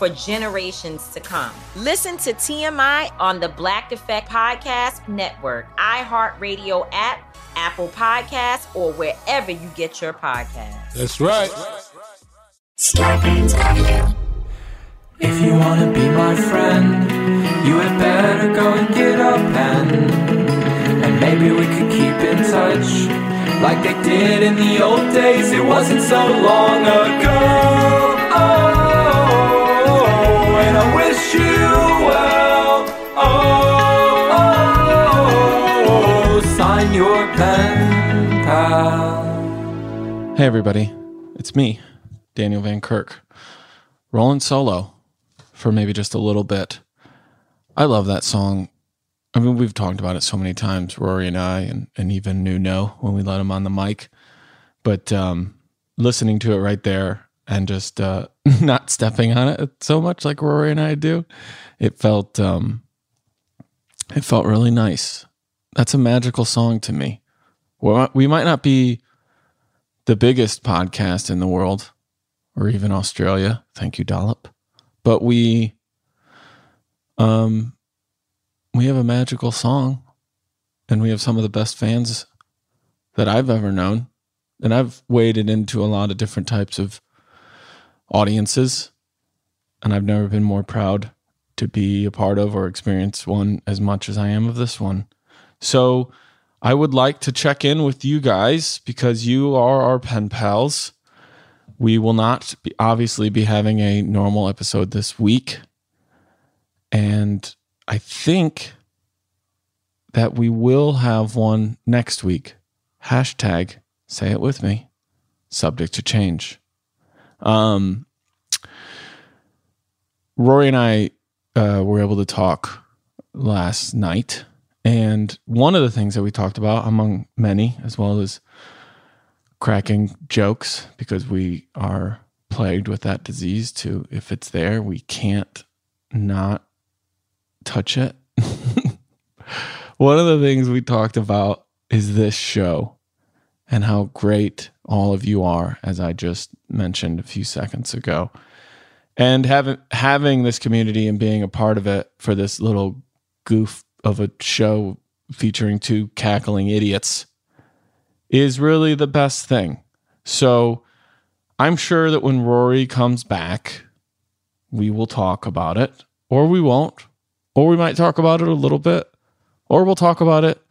for generations to come. Listen to TMI on the Black Effect Podcast Network, iHeartRadio app, Apple Podcasts, or wherever you get your podcasts. That's right. Scarpins Avenue. If you wanna be my friend, you had better go and get a pen. And maybe we could keep in touch like they did in the old days. It wasn't so long ago. Hey, everybody. It's me, Daniel Van Kirk, rolling solo for maybe just a little bit. I love that song. I mean, we've talked about it so many times, Rory and I, and, and even Nuno when we let him on the mic. But um, listening to it right there and just uh, not stepping on it so much like Rory and I do, it felt um, it felt really nice. That's a magical song to me. Well, we might not be the biggest podcast in the world or even Australia. Thank you, Dollop. But we um we have a magical song and we have some of the best fans that I've ever known. And I've waded into a lot of different types of audiences and I've never been more proud to be a part of or experience one as much as I am of this one. So I would like to check in with you guys because you are our pen pals. We will not be, obviously be having a normal episode this week. And I think that we will have one next week. Hashtag say it with me. Subject to change. Um, Rory and I uh, were able to talk last night. And one of the things that we talked about, among many, as well as cracking jokes, because we are plagued with that disease, too. if it's there, we can't not touch it. one of the things we talked about is this show and how great all of you are, as I just mentioned a few seconds ago. And having having this community and being a part of it for this little goof of a show featuring two cackling idiots is really the best thing. So I'm sure that when Rory comes back, we will talk about it, or we won't, or we might talk about it a little bit, or we'll talk about it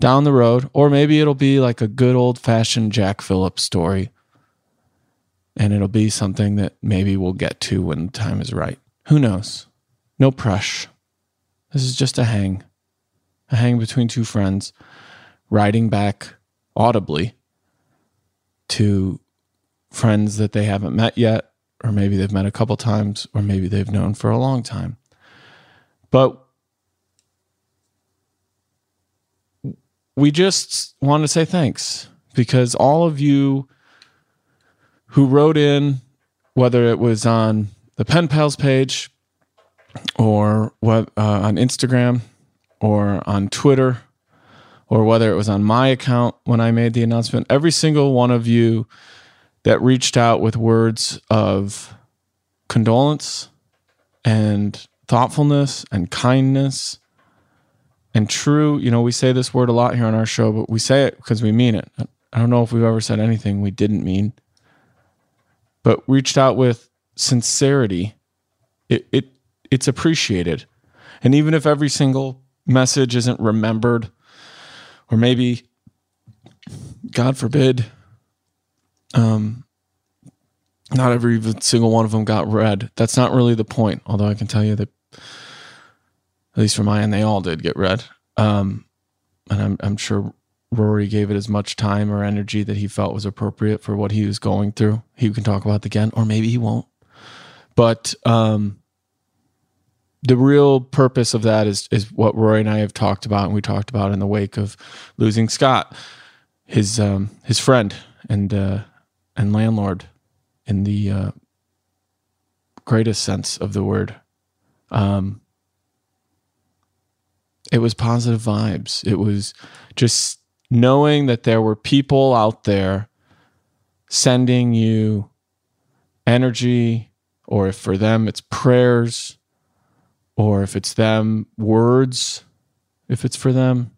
down the road, or maybe it'll be like a good old fashioned Jack Phillips story. And it'll be something that maybe we'll get to when the time is right. Who knows? No prush. This is just a hang, a hang between two friends, writing back audibly to friends that they haven't met yet, or maybe they've met a couple times, or maybe they've known for a long time. But we just want to say thanks because all of you who wrote in, whether it was on the Pen Pals page or what uh, on Instagram or on Twitter or whether it was on my account when I made the announcement, every single one of you that reached out with words of condolence and thoughtfulness and kindness and true, you know, we say this word a lot here on our show, but we say it because we mean it. I don't know if we've ever said anything we didn't mean, but reached out with sincerity. It, it it's appreciated. And even if every single message isn't remembered, or maybe, God forbid, um, not every single one of them got read. That's not really the point. Although I can tell you that, at least for my end, they all did get read. Um, and I'm, I'm sure Rory gave it as much time or energy that he felt was appropriate for what he was going through. He can talk about it again, or maybe he won't. But um, the real purpose of that is is what Rory and I have talked about, and we talked about in the wake of losing Scott, his um, his friend and uh, and landlord, in the uh, greatest sense of the word. Um, it was positive vibes. It was just knowing that there were people out there sending you energy, or if for them it's prayers or if it's them, words, if it's for them,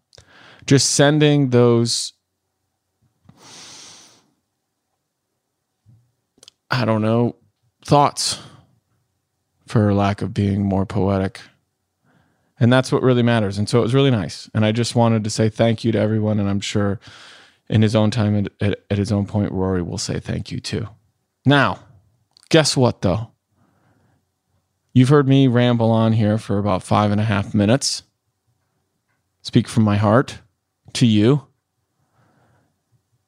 just sending those, I don't know, thoughts for lack of being more poetic. And that's what really matters. And so it was really nice. And I just wanted to say thank you to everyone. And I'm sure in his own time, at, at, at his own point, Rory will say thank you too. Now, guess what though? You've heard me ramble on here for about five and a half minutes, speak from my heart to you.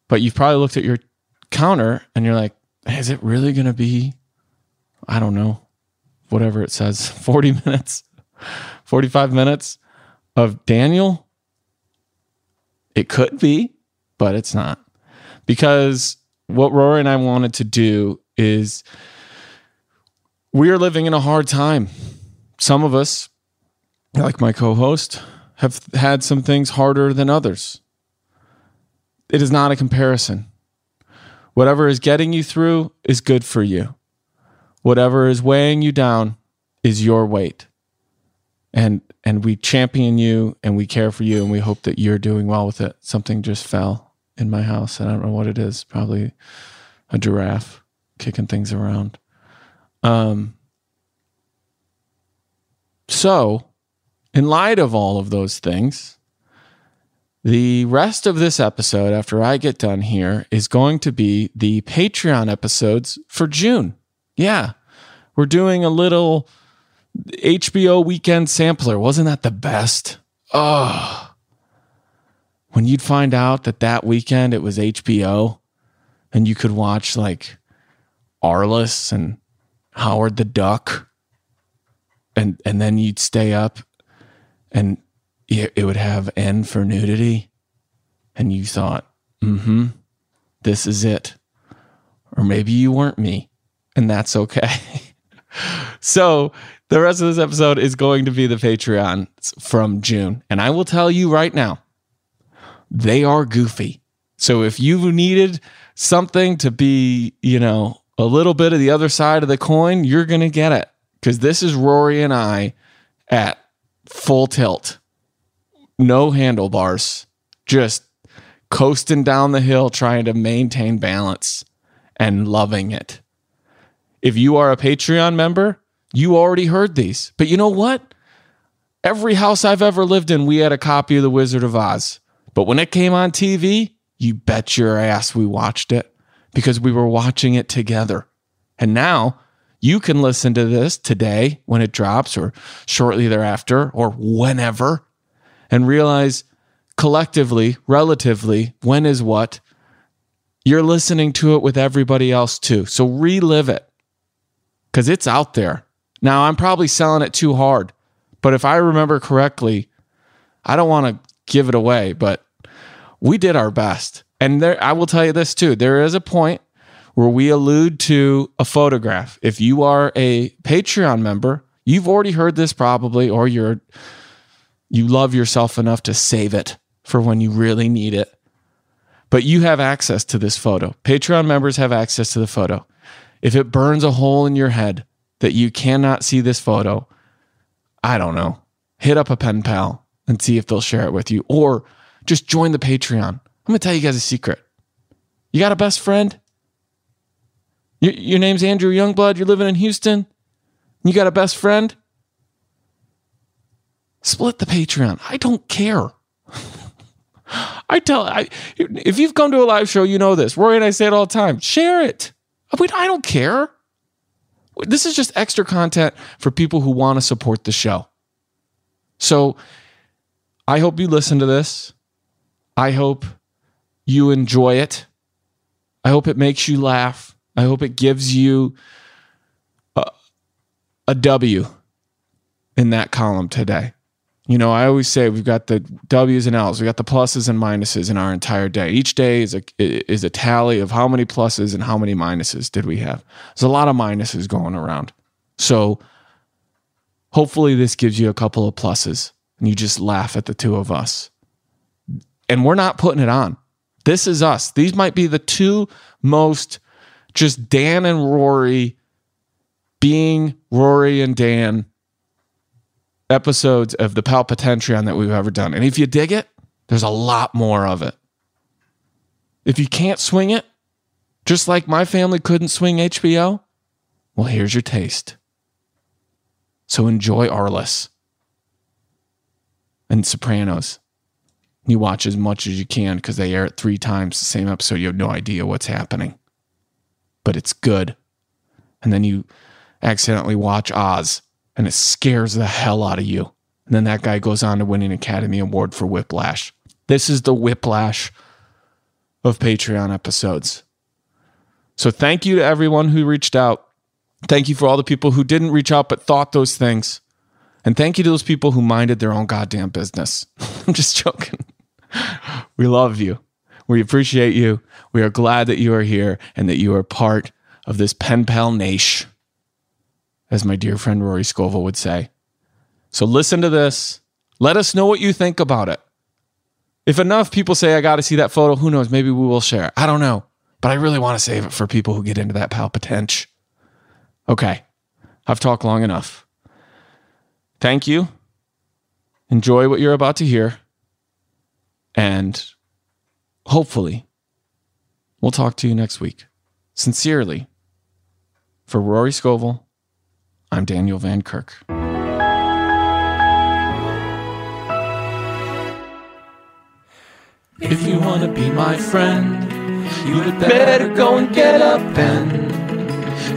But you've probably looked at your counter and you're like, is it really going to be, I don't know, whatever it says, 40 minutes, 45 minutes of Daniel? It could be, but it's not. Because what Rory and I wanted to do is we are living in a hard time. Some of us, like my co host, have had some things harder than others. It is not a comparison. Whatever is getting you through is good for you. Whatever is weighing you down is your weight. And and we champion you and we care for you and we hope that you're doing well with it. Something just fell in my house. and I don't know what it is. Probably a giraffe kicking things around. Um, so, in light of all of those things, the rest of this episode, after I get done here, is going to be the Patreon episodes for June. Yeah, we're doing a little HBO weekend sampler. Wasn't that the best? Oh, when you'd find out that that weekend it was HBO and you could watch like Arliss and Howard the Duck, and and then you'd stay up, and it would have N for nudity, and you thought, mm-hmm, this is it, or maybe you weren't me, and that's okay. so the rest of this episode is going to be the Patreon from June, and I will tell you right now, they are goofy. So if you needed something to be, you know, a little bit of the other side of the coin, you're going to get it. Because this is Rory and I at full tilt, no handlebars, just coasting down the hill, trying to maintain balance and loving it. If you are a Patreon member, you already heard these. But you know what? Every house I've ever lived in, we had a copy of The Wizard of Oz. But when it came on TV, you bet your ass we watched it because we were watching it together. And now you can listen to this today when it drops or shortly thereafter or whenever and realize collectively, relatively, when is what. You're listening to it with everybody else too. So relive it because it's out there. Now, I'm probably selling it too hard, but if I remember correctly, I don't want to give it away, but we did our best. And there, I will tell you this too. There is a point where we allude to a photograph. If you are a Patreon member, you've already heard this probably, or you're you love yourself enough to save it for when you really need it. But you have access to this photo. Patreon members have access to the photo. If it burns a hole in your head that you cannot see this photo, I don't know. Hit up a pen pal and see if they'll share it with you or just join the Patreon. I'm going to tell you guys a secret. You got a best friend? Your, your name's Andrew Youngblood. You're living in Houston. You got a best friend? Split the Patreon. I don't care. I tell I if you've come to a live show, you know this. Rory and I say it all the time. Share it. I mean, I don't care. This is just extra content for people who want to support the show. So I hope you listen to this. I hope you enjoy it. I hope it makes you laugh. I hope it gives you a, a W in that column today. You know, I always say we've got the W's and L's, we got the pluses and minuses in our entire day. Each day is a is a tally of how many pluses and how many minuses did we have. There's a lot of minuses going around. So hopefully this gives you a couple of pluses and you just laugh at the two of us. And we're not putting it on. This is us. These might be the two most just Dan and Rory being Rory and Dan episodes of the Palpitentreon that we've ever done. And if you dig it, there's a lot more of it. If you can't swing it, just like my family couldn't swing HBO, well, here's your taste. So enjoy Arliss and Sopranos. You watch as much as you can because they air it three times the same episode. You have no idea what's happening, but it's good. And then you accidentally watch Oz and it scares the hell out of you. And then that guy goes on to win an Academy Award for Whiplash. This is the Whiplash of Patreon episodes. So thank you to everyone who reached out. Thank you for all the people who didn't reach out but thought those things. And thank you to those people who minded their own goddamn business. I'm just joking. We love you. We appreciate you. We are glad that you are here and that you are part of this pen pal nation as my dear friend Rory Scovel would say. So listen to this. Let us know what you think about it. If enough people say, I got to see that photo, who knows? Maybe we will share. I don't know. But I really want to save it for people who get into that palpitanch. Okay. I've talked long enough. Thank you. Enjoy what you're about to hear. And hopefully, we'll talk to you next week. Sincerely, for Rory Scovel I'm Daniel Van Kirk. If you want to be my friend, you had better go and get a pen.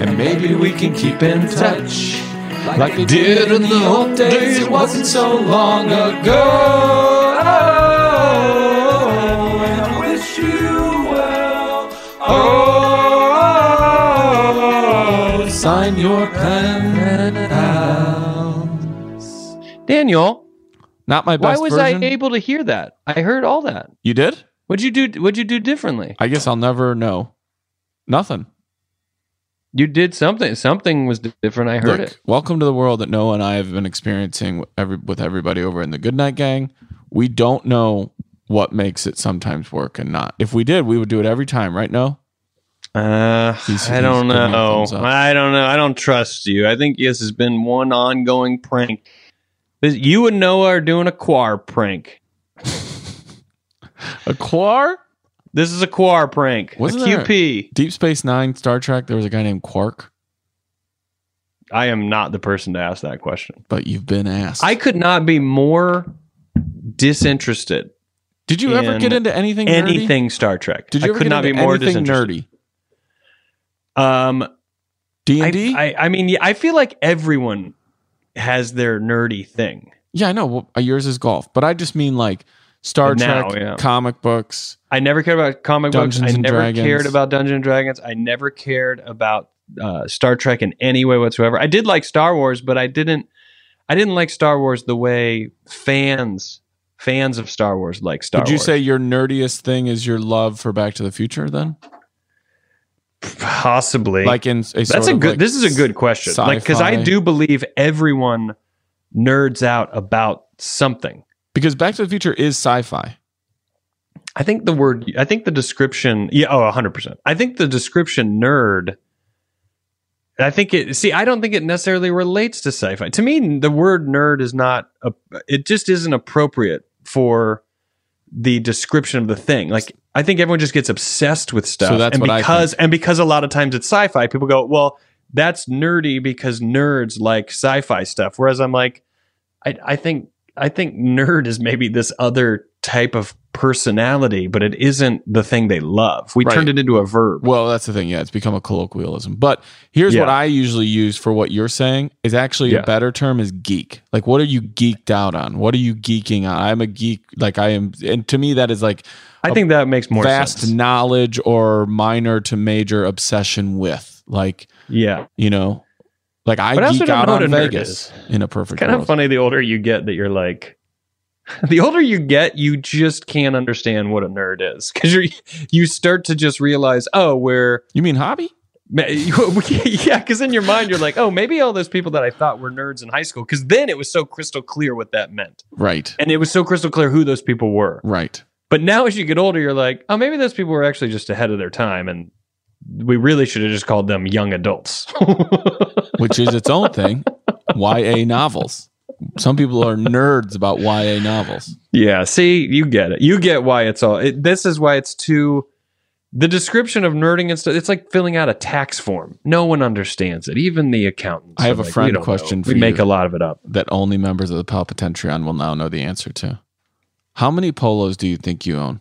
And maybe we can keep in touch like we did in the old days. It wasn't so long ago. Oh, sign your pen pals. Daniel, Not my best. why was version. I able to hear that? I heard all that. You did? What'd you do? What'd you do differently? I guess I'll never know. Nothing. You did something. Something was different. I heard Look, it. welcome to the world that Noah and I have been experiencing with every, with everybody over in the Goodnight Gang. We don't know what makes it sometimes work and not. If we did, we would do it every time, right? No. Uh, He's- I don't know. I don't know. I don't trust you. I think this has been one ongoing prank. You and Noah are doing a quar prank. A Quar? This is a quar prank. Wasn't a QP. Deep Space Nine, Star Trek. There was a guy named Quark, I am not the person to ask that question. but you've been asked. I could not be more disinterested. Did you ever get into anything? nerdy? anything Star Trek. Did you I ever could get not be into more anything nerdy? Um, D I, and D. I, I mean, yeah, I feel like everyone has their nerdy thing. Yeah, I know. Well, yours is golf, but I just mean like Star Now, Trek, yeah. comic books. I never cared about comic Dungeons books. I never Dragons. cared about Dungeons and Dragons. I never cared about uh, Star Trek in any way whatsoever. I did like Star Wars, but I didn't. I didn't like Star Wars the way fans fans of Star Wars like Star Would you Wars. say your nerdiest thing is your love for Back to the Future? Then, possibly? like in a That's a good. like this is a good question. Like because I do believe everyone nerds out about something. because Back to the Future is sci-fi. I think the word, I think the description, yeah, oh, 100%. I think the description nerd, I think it, see, I don't think it necessarily relates to sci fi. To me, the word nerd is not, a, it just isn't appropriate for the description of the thing. Like, I think everyone just gets obsessed with stuff. So that's and what I because, and because a lot of times it's sci fi, people go, well, that's nerdy because nerds like sci fi stuff. Whereas I'm like, I, I think, I think nerd is maybe this other type of personality, but it isn't the thing they love. We Right. turned it into a verb. Well, that's the thing. Yeah, it's become a colloquialism. But here's Yeah. what I usually use for what you're saying is actually Yeah. a better term is geek. Like, what are you geeked out on? What are you geeking on? I'm a geek. Like, I am. And to me, that is like I think that makes more vast sense. knowledge or minor to major obsession with. Like, Yeah. you know, like I But I geek don't out on Vegas in a perfect It's kind of funny the older you get that you're like, the older you get, you just can't understand what a nerd is because you you start to just realize, oh, we're You mean hobby? yeah, because in your mind you're like, oh, maybe all those people that I thought were nerds in high school, because then it was so crystal clear what that meant, Right. and it was so crystal clear who those people were. Right. But now, as you get older, you're like, oh, maybe those people were actually just ahead of their time, and we really should have just called them young adults. Which is its own thing. YA novels. Some people are nerds about YA novels. yeah, see, you get it. You get why it's all. It, this is why it's too. The description of nerding and stuff, it's like filling out a tax form. No one understands it, even the accountants. I have a like, friend question know. for We make you." a lot of it up. that only members of the Palpitentreon will now know the answer to. How many polos do you think you own?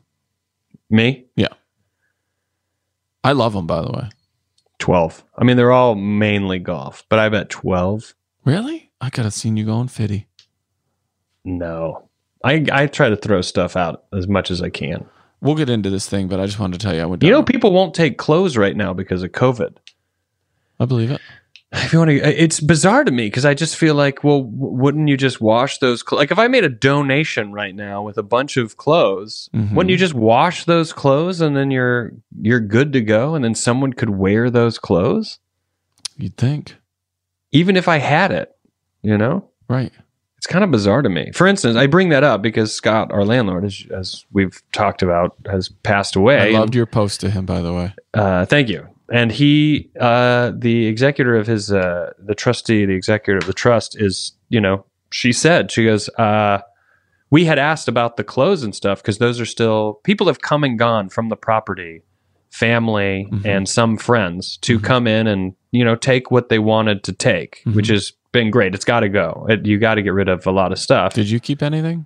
Me, Yeah. I love them, by the way. 12. I mean, they're all mainly golf, but I bet 12. Really? I could have seen you going fitty. No. I, I try to throw stuff out as much as I can. We'll get into this thing, but I just wanted to tell you I went You down. know, people won't take clothes right now because of COVID. I believe it. If you want to, it's bizarre to me because I just feel like, well, wouldn't you just wash those? Cl- like, if I made a donation right now with a bunch of clothes, Mhm. wouldn't you just wash those clothes and then you're you're good to go? And then someone could wear those clothes, You'd think. even if I had it. You know, Right. it's kind of bizarre to me. For instance, I bring that up because Scott, our landlord, as, as we've talked about, has passed away. I loved your post to him, by the way. Uh, thank you. And he, uh, the executor of his, uh, the trustee, the executor of the trust is, you know, she said, she goes, uh, we had asked about the clothes and stuff because those are still, people have come and gone from the property, family Mhm. and some friends to Mhm. come in and, you know, take what they wanted to take, Mhm. which has been great. It's got to go. It, you got to get rid of a lot of stuff. Did you keep anything?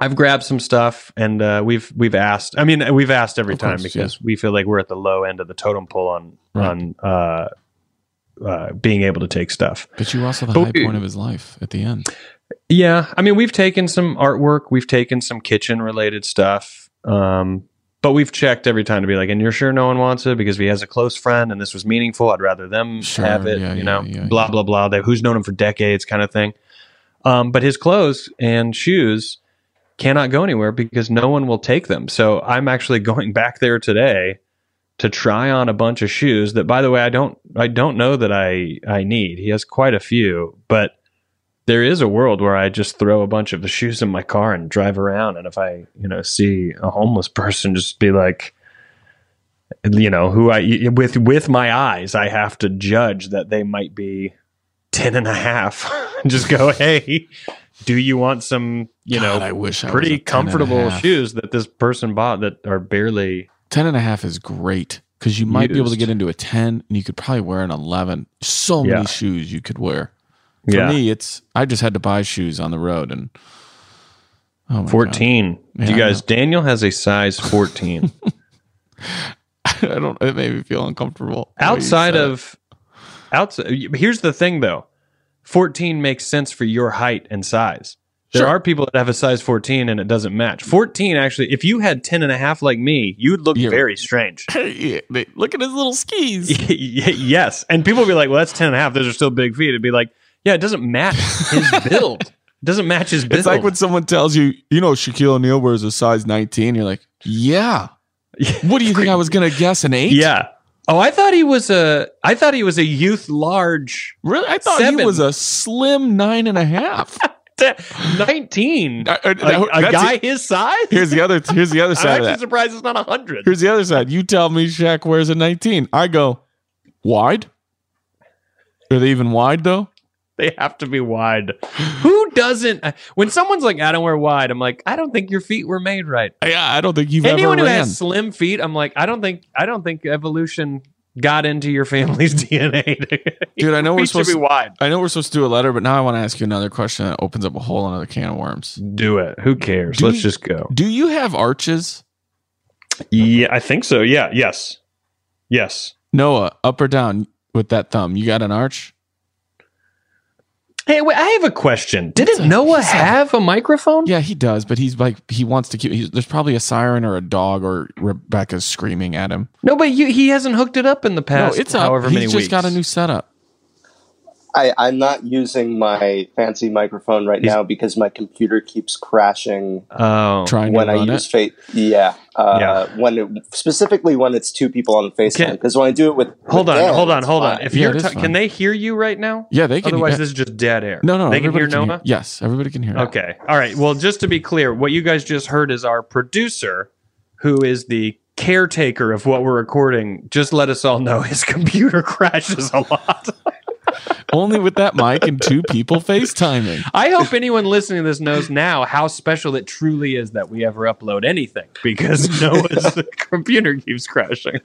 I've grabbed some stuff and uh, we've we've asked. I mean, we've asked every Of time course, because we feel like we're at the low end of the totem pole on Right. on uh, uh, being able to take stuff. But you also the But high we- point of his life at the end. Yeah, I mean, we've taken some artwork, we've taken some kitchen related stuff, um, but we've checked every time to be like, and you're sure no one wants it because if he has a close friend and this was meaningful, I'd rather them Sure, have it. yeah, you know, yeah, blah yeah. blah blah. They, who's known him for decades, kind of thing. Um, but his clothes and shoes cannot go anywhere because no one will take them. So I'm actually going back there today to try on a bunch of shoes that by the way I don't I don't know that I I need. He has quite a few, but there is a world where I just throw a bunch of the shoes in my car and drive around and if I, you know, see a homeless person just be like you know, who I with with my eyes I have to judge that they might be 10 and a half. just go, "Hey, do you want some, you God, know, I wish I pretty 10 and a comfortable shoes that this person bought that are barely 10 and a half is great because you might be able to get into a 10 and you could probably wear an 11. So many shoes you could wear. For yeah. me, it's I just had to buy shoes on the road and oh my God. 14. Yeah, Do you guys, Daniel has a size 14. I don't it made me feel uncomfortable. the way you outside of, outside, here's the thing though 14 makes sense for your height and size. There Sure. are people that have a size 14 and it doesn't match. 14 actually, if you had 10 and a half like me, you'd look very strange. Yeah, look at his little skis. yes. And people will be like, well, that's 10 and a half. Those are still big feet. It'd be like, yeah, it doesn't match his build. It doesn't match his build. It's like when someone tells you, you know, Shaquille O'Neal wears a size 19. You're like, yeah. What do you think I was going to guess? An eight? yeah. Oh, I thought he was a. I thought he was a youth large. Really? I thought he was a slim nine and a half. Nineteen. Uh, uh, A, a guy it. his size. Here's the other. Here's the other side I'm actually surprised it's not a hundred. Here's the other side. You tell me Shaq wears a 19. I go wide. Are they even wide though? They have to be wide. Who doesn't? When someone's like, "I don't wear wide," I'm like, "I don't think your feet were made right." Yeah, I don't think you've Anyone who ran. has slim feet, I'm like, I don't think, I don't think evolution got into your family's DNA. Dude, I know we're supposed to be wide. I know we're supposed to do a letter, but now I want to ask you another question that opens up a whole another can of worms. Do it. Who cares? Do Let's you- just go. Do you have arches? Yeah, I think so. Yeah. Yes. Yes. Noah, up or down with that thumb? You got an arch? Hey, wait, I have a question. Didn't Noah have a microphone? Yeah, he does, but he's like he wants to keep. He's, there's probably a siren or a dog or Rebecca's screaming at him. No, but you, he hasn't hooked it up in the past. no, it's however up. many He's just weeks. got a new setup. I, I'm not using my fancy microphone right He's- now because my computer keeps crashing Oh, Trying when to I run use it. Fate. Yeah, uh, Yeah. when it, specifically when it's two people on FaceTime. Can- Because when I do it with hold with on, Dan, hold on, hold on. If Yeah, you're, it is ta- fine. can they hear you right now? Yeah, they can. Otherwise, yeah. this is just dead air. no, no, they can everybody hear Noah. Yes, everybody can hear. it. Okay. All right. Well, just to be clear, what you guys just heard is our producer, who is the caretaker of what we're recording, just let us all know his computer crashes a lot. Only with that mic and two people FaceTiming. I hope anyone listening to this knows now how special it truly is that we ever upload anything because Noah's computer keeps crashing.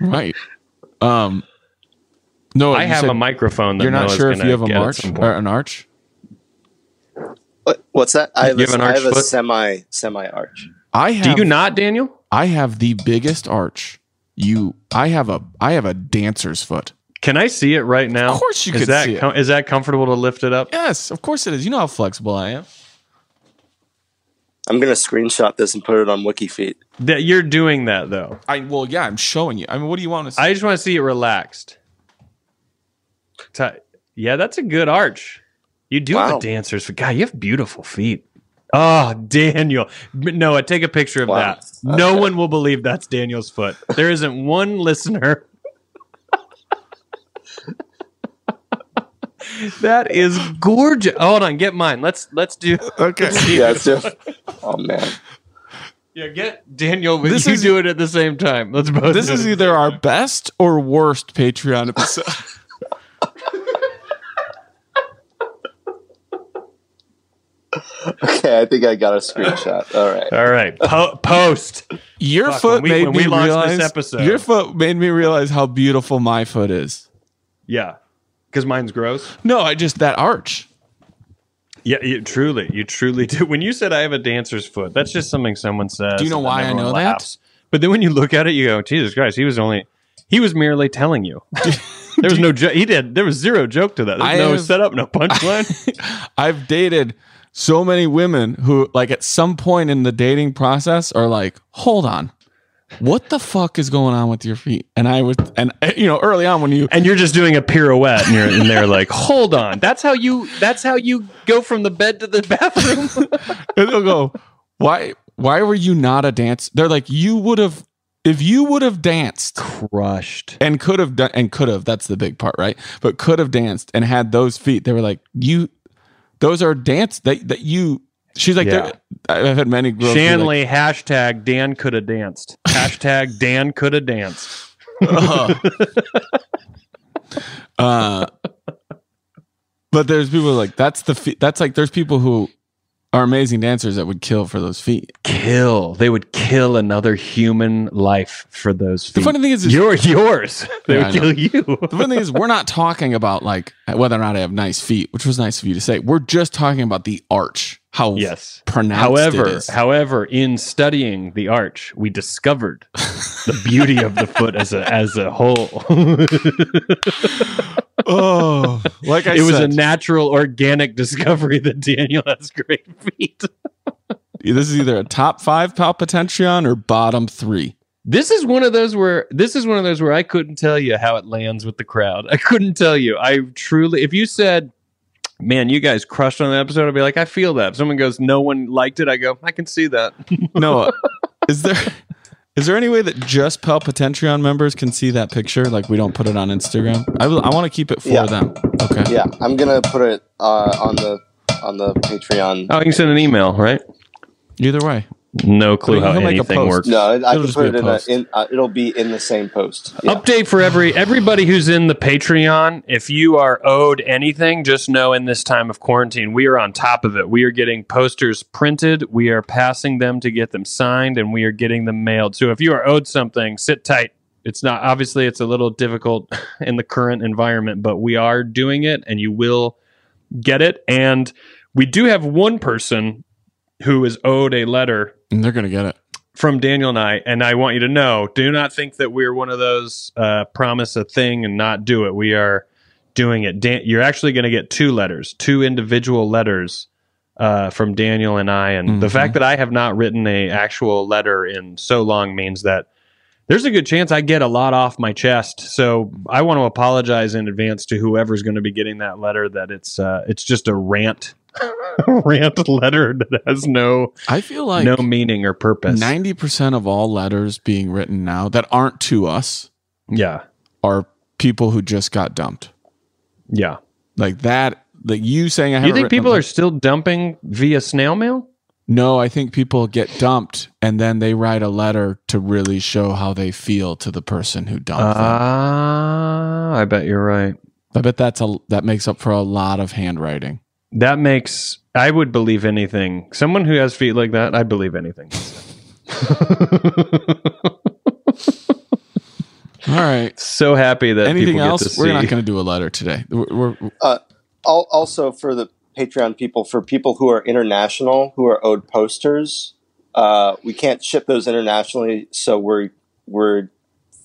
Right. Um. No, I have a microphone that You're not Noah's sure if you have a march or an arch. What- What's that? I have, You a, have an I arch have a semi semi arch. I Do you not, Daniel? I have the biggest arch. You. I have a. I have a dancer's foot. Can I see it right now? Of course you is can that see it. com- is that comfortable to lift it up? Yes, of course it is. You know how flexible I am. I'm gonna screenshot this and put it on WikiFeet. That you're doing that though. I well, yeah, I'm showing you. I mean, what do you want to see? I just want to see it relaxed. Ti- Yeah, that's a good arch. You do have Wow. a dancer's foot. God, you have beautiful feet. Oh, Daniel. Noah, take a picture of Wow. that. No Okay. one will believe that's Daniel's foot. There isn't one listener. That is gorgeous. Hold on, get mine. Let's let's do okay. Yeah, it's just, oh man. Yeah, get Daniel. This you is- do it at the same time. Let's both. This do is it. either our best or worst Patreon episode. Okay, I think I got a screenshot. All right. All right, po- post. Your Fuck, foot when we- made when me we launched this realize. episode. Your foot made me realize how beautiful my foot is. Yeah, because mine's gross. No, I just that arch. Yeah, you, truly, you truly do. When you said I have a dancer's foot, that's just something someone says. Do you know why I everyone know that? But then when you look at it, you go, Jesus Christ, he was only, he was merely telling you. there was no joke. He did. There was zero joke to that. There's I no have- setup, no punchline. I've dated so many women who, like, at some point in the dating process, are like, "Hold on, what the fuck is going on with your feet?" And I was, and you know, early on when you, and you're just doing a pirouette, and you're and they're like, hold on, that's how you, that's how you go from the bed to the bathroom. and they'll go, "Why? Why were you not a dance?" They're like, "You would have." If you would have danced Crushed. and could have done and could have, that's the big part, right? But could have danced and had those feet, they were like, you, those are dance that, that you, she's like, Yeah. I've had many girls. be like, Shanley hashtag Dan could have danced. Hashtag Dan could have danced. uh, but there's people like that's the feet. That's like there's people who are amazing dancers that would kill for those feet. Kill. They would kill another human life for those feet. The funny thing is, is You're yours. They Yeah, would kill you. the funny thing is, we're not talking about like whether or not I have nice feet, which was nice of you to say. We're just talking about the arch, how Yes. pronounced However, it is. however, in studying the arch, we discovered the beauty of the foot as a as a whole. oh, like I said. it was a natural, organic discovery that Daniel has great feet. this is either a top five palpitation or bottom three. This is one of those where this is one of those where I couldn't tell you how it lands with the crowd. I couldn't tell you. I truly, if you said, "Man, you guys crushed on the episode," I'd be like, "I feel that." If someone goes, "No one liked it," I go, "I can see that." Noah, is there Is there any way that just Palpatentreon members can see that picture? Like we don't put it on Instagram. I, will- I want to keep it for Yeah. them. Okay. Yeah, I'm gonna put it uh, on the on the Patreon. Oh, you can send an email, right? Either way. No clue He'll how make a anything post. works. No, I It'll can just put it in, a, in uh, it'll be in the same post. Yeah. Update for every everybody who's in the Patreon. If you are owed anything, just know in this time of quarantine, we are on top of it. We are getting posters printed, we are passing them to get them signed, and we are getting them mailed. So if you are owed something, sit tight. It's not obviously it's a little difficult in the current environment, but we are doing it, and you will get it. And we do have one person who is owed a letter And they're gonna get it. from Daniel and I, and I want you to know: do not think that we're one of those uh, promise a thing and not do it. We are doing it. Dan- you're actually going to get two letters, two individual letters uh, from Daniel and I. And the Mhm. fact that I have not written a actual letter in so long means that there's a good chance I get a lot off my chest. So I want to apologize in advance to whoever's going to be getting that letter. That it's uh, it's just a rant. rant letter that has no I feel like no meaning or purpose. ninety percent of all letters being written now that aren't to us Yeah. are people who just got dumped. Yeah. Like that. Like you saying, I You think people are still dumping via snail mail? No, I think people get dumped and then they write a letter to really show how they feel to the person who dumped them. Ah, I bet you're right. I bet that's a that makes up for a lot of handwriting. That makes I would believe anything. Someone who has feet like that, I believe anything. All right. so happy that Anything people else? get to We're see. not going to do a letter today. We're, we're Uh, also for the Patreon people, for people who are international who are owed posters, uh, we can't ship those internationally, so we're we're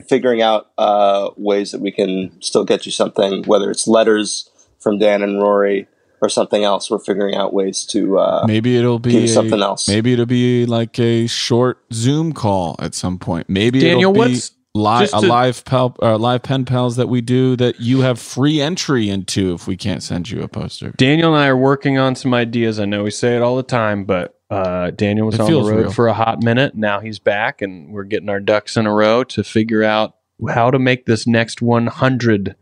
figuring out uh, ways that we can still get you something, whether it's letters from Dan and Rory or something else. We're figuring out ways to uh, maybe it'll be do a- something else. Maybe it'll be like a short Zoom call at some point. Maybe Daniel, it'll be what's- live a to- live pal, uh, live pen pals that we do that you have free entry into if we can't send you a poster. Daniel and I are working on some ideas. I know we say it all the time, but uh, Daniel was It on the road real. for a hot minute. Now he's back, and we're getting our ducks in a row to figure out how to make this next 100,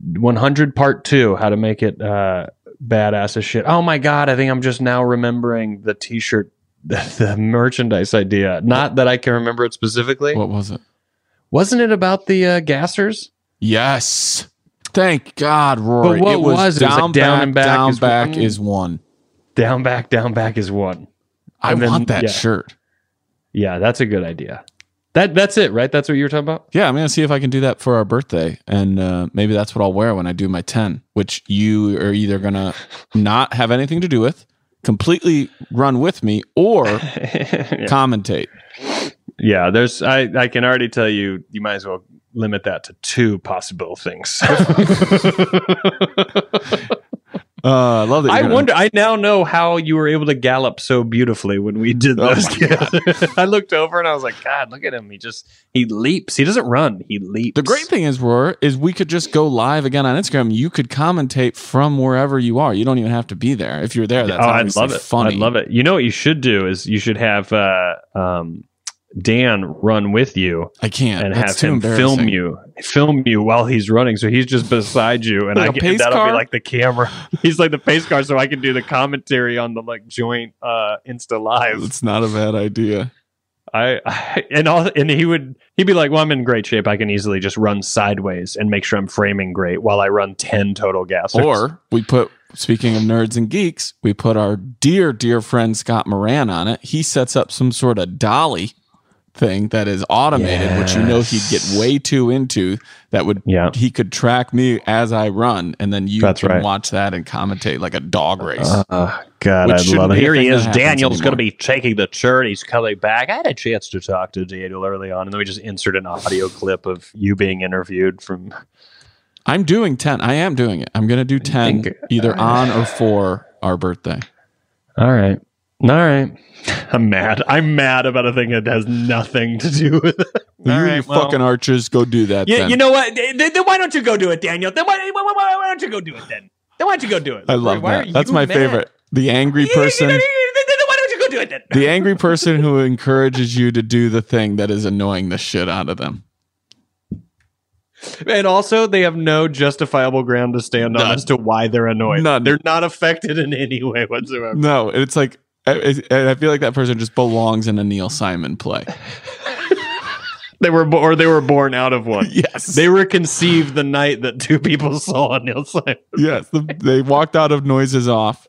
100 part two, how to make it uh, badass as shit. Oh my God, I think I'm just now remembering the t shirt, the, the merchandise idea. Not that I can remember it specifically. What was it? Wasn't it about the uh, gassers? Yes. Thank God, Rory. But what it was, was it? It was down, like down back, and back down is back one? is one. Down, back, down, back is one. I And then- want that yeah. shirt. Yeah, that's a good idea. That that's it, right? That's what you were talking about. Yeah, I'm gonna see if I can do that for our birthday, and uh, maybe that's what I'll wear when I do my ten. Which you are either gonna not have anything to do with, completely run with me, or commentate. Yeah, there's. I I can already tell you. You might as well limit that to two possible things. Uh, I love that. I gonna- wonder. I now know how you were able to gallop so beautifully when we did Oh those. together. I looked over and I was like, God, look at him. He just he leaps. He doesn't run. He leaps. The great thing is, Roar, is we could just go live again on Instagram. You could commentate from wherever you are. You don't even have to be there. If you're there, that's oh, I'd love it. funny. I'd love it. You know what you should do is you should have uh, um, Dan run with you. I can't. and That's have him film you, film you while he's running. So he's just beside you, and Like I get that'll car? be like the camera. He's like the pace car, so I can do the commentary on the like joint uh, Insta live. It's not a bad idea. I, I and all and he would he'd be like, "Well, I'm in great shape. I can easily just run sideways and make sure I'm framing great while I run ten total gas." Or we put, speaking of nerds and geeks, we put our dear, dear friend Scott Moran on it. He sets up some sort of dolly thing that is automated, which you know he'd get way too into. That would, yeah, he could track me as I run, and then you That's can right. watch that and commentate like a dog race. Uh, God, I love it. Here he is. Daniel's going to be taking the turn. He's coming back. I had a chance to talk to Daniel early on, and then we just insert an audio clip of you being interviewed from. I'm doing 10. I am doing it. I'm going to do 10 think- either on or for our birthday. All right. All right. I'm mad. I'm mad about a thing that has nothing to do with it. you right, your well. fucking archers go do that. You, then. you know what? Then, then why don't you go do it, Daniel? Then why, why, why, why don't you go do it then? Then why don't you go do it? I love Why are that. That's my mad? favorite. The angry person. Then why don't you go do it. Then? The angry person who encourages you to do the thing that is annoying the shit out of them. And also, they have no justifiable ground to stand on None. as to why they're annoyed. None. They're not affected in any way whatsoever. No, it's like I, I I feel like that person just belongs in a Neil Simon play. They were, bo- or they were born out of one. Yes. They were conceived the night that two people saw Neil Simon, Yes, the, they walked out of noises off.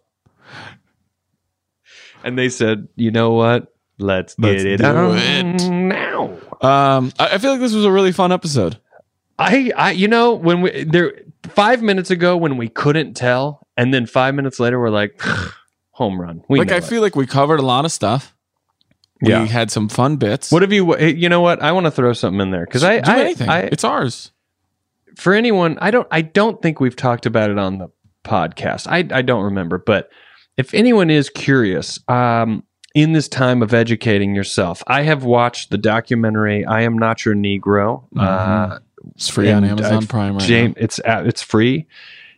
and they said, "You know what? Let's, Let's get it do it." now." Um, I, I feel like this was a really fun episode. I, I, you know, when we there five minutes ago when we couldn't tell, and then five minutes later we're like, home run. We like I it. feel like we covered a lot of stuff. Yeah. We had some fun bits. What have you? You know what? I want to throw something in there because I, I, anything? I, it's ours. for anyone, I don't, I don't think we've talked about it on the podcast. I, I don't remember, but if anyone is curious, um, in this time of educating yourself, I have watched the documentary "I Am Not Your Negro." Uh, It's free on Amazon I've- Prime right James, it's uh, it's free.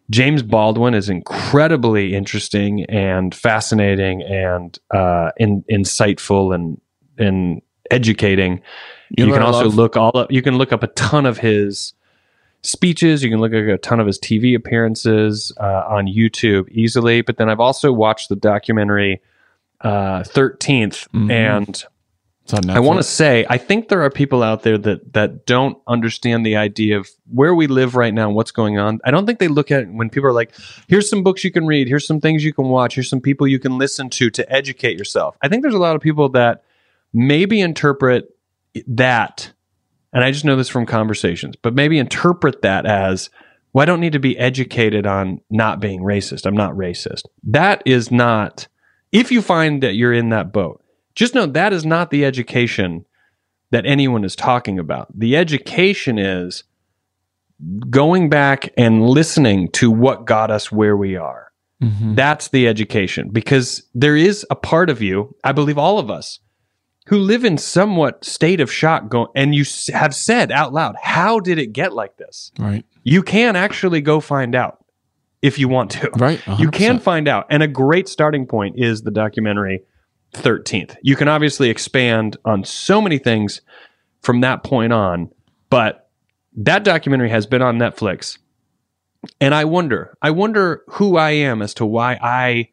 James Baldwin is incredibly interesting and fascinating and uh, in, insightful and and educating. You You, can also love? look all up. You can look up a ton of his speeches. You can look at a ton of his TV appearances uh, on YouTube easily. But then I've also watched the documentary uh, 13th Mhm. and It's on I want to say, I think there are people out there that that don't understand the idea of where we live right now, and what's going on. I don't think they look at it when people are like, "Here's some books you can read. Here's some things you can watch. Here's some people you can listen to to educate yourself." I think there's a lot of people that maybe interpret that, and I just know this from conversations, but maybe interpret that as, "Well, I don't need to be educated on not being racist. I'm not racist." That is not. If you find that you're in that boat, just know that is not the education that anyone is talking about. The education is going back and listening to what got us where we are. Mhm. That's the education because there is a part of you, I believe all of us, who live in somewhat state of shock going and you have said out loud, how did it get like this? Right. You can actually go find out if you want to. Right. You can find out. And a great starting point is the documentary 13th. You can obviously expand on so many things from that point on, but that documentary has been on Netflix. And I wonder, I wonder who I am as to why I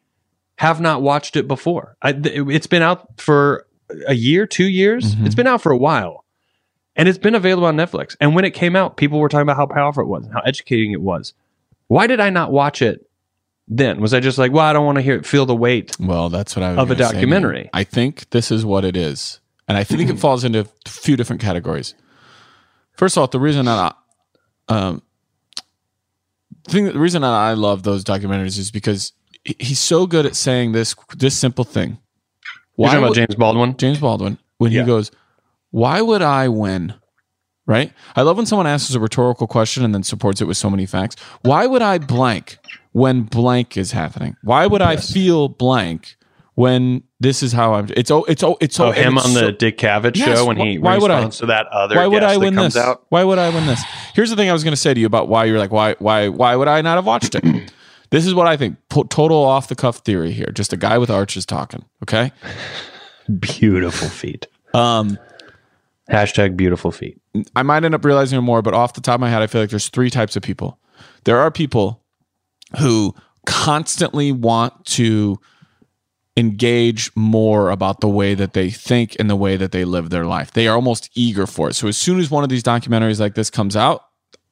have not watched it before. I, it's been out for a year, two years. Mhm. It's been out for a while. And it's been available on Netflix. And when it came out, people were talking about how powerful it was and how educating it was. Why did I not watch it then? Was I just like, well, I don't want to hear it, feel the weight? Well, that's what I was Of a gonna say, documentary. I think this is what it is, and I think it falls into a few different categories. First of all, the reason that I, um, thing the reason that I love those documentaries is because he's so good at saying this this simple thing. You're talking about would- James Baldwin? James Baldwin when Yeah. he goes, "Why would I win?" Right? I love when someone asks a rhetorical question and then supports it with so many facts. Why would I blank when blank is happening? Why would I feel blank when this is how I'm? It's oh, it's oh, it's Oh, oh, him it's on the Dick Cavett Yes, show when wh- he why would I? responds to that other Why would guest I win this? out. Why would I win this? Here's the thing I was going to say to you about why you're like why why why would I not have watched it? this is what I think. Total off the cuff theory here. Just a guy with arches talking. Okay. Beautiful feet. Um, Hashtag beautiful feet. I might end up realizing more, but off the top of my head, I feel like there's three types of people. There are people who constantly want to engage more about the way that they think and the way that they live their life. They are almost eager for it. So as soon as one of these documentaries like this comes out,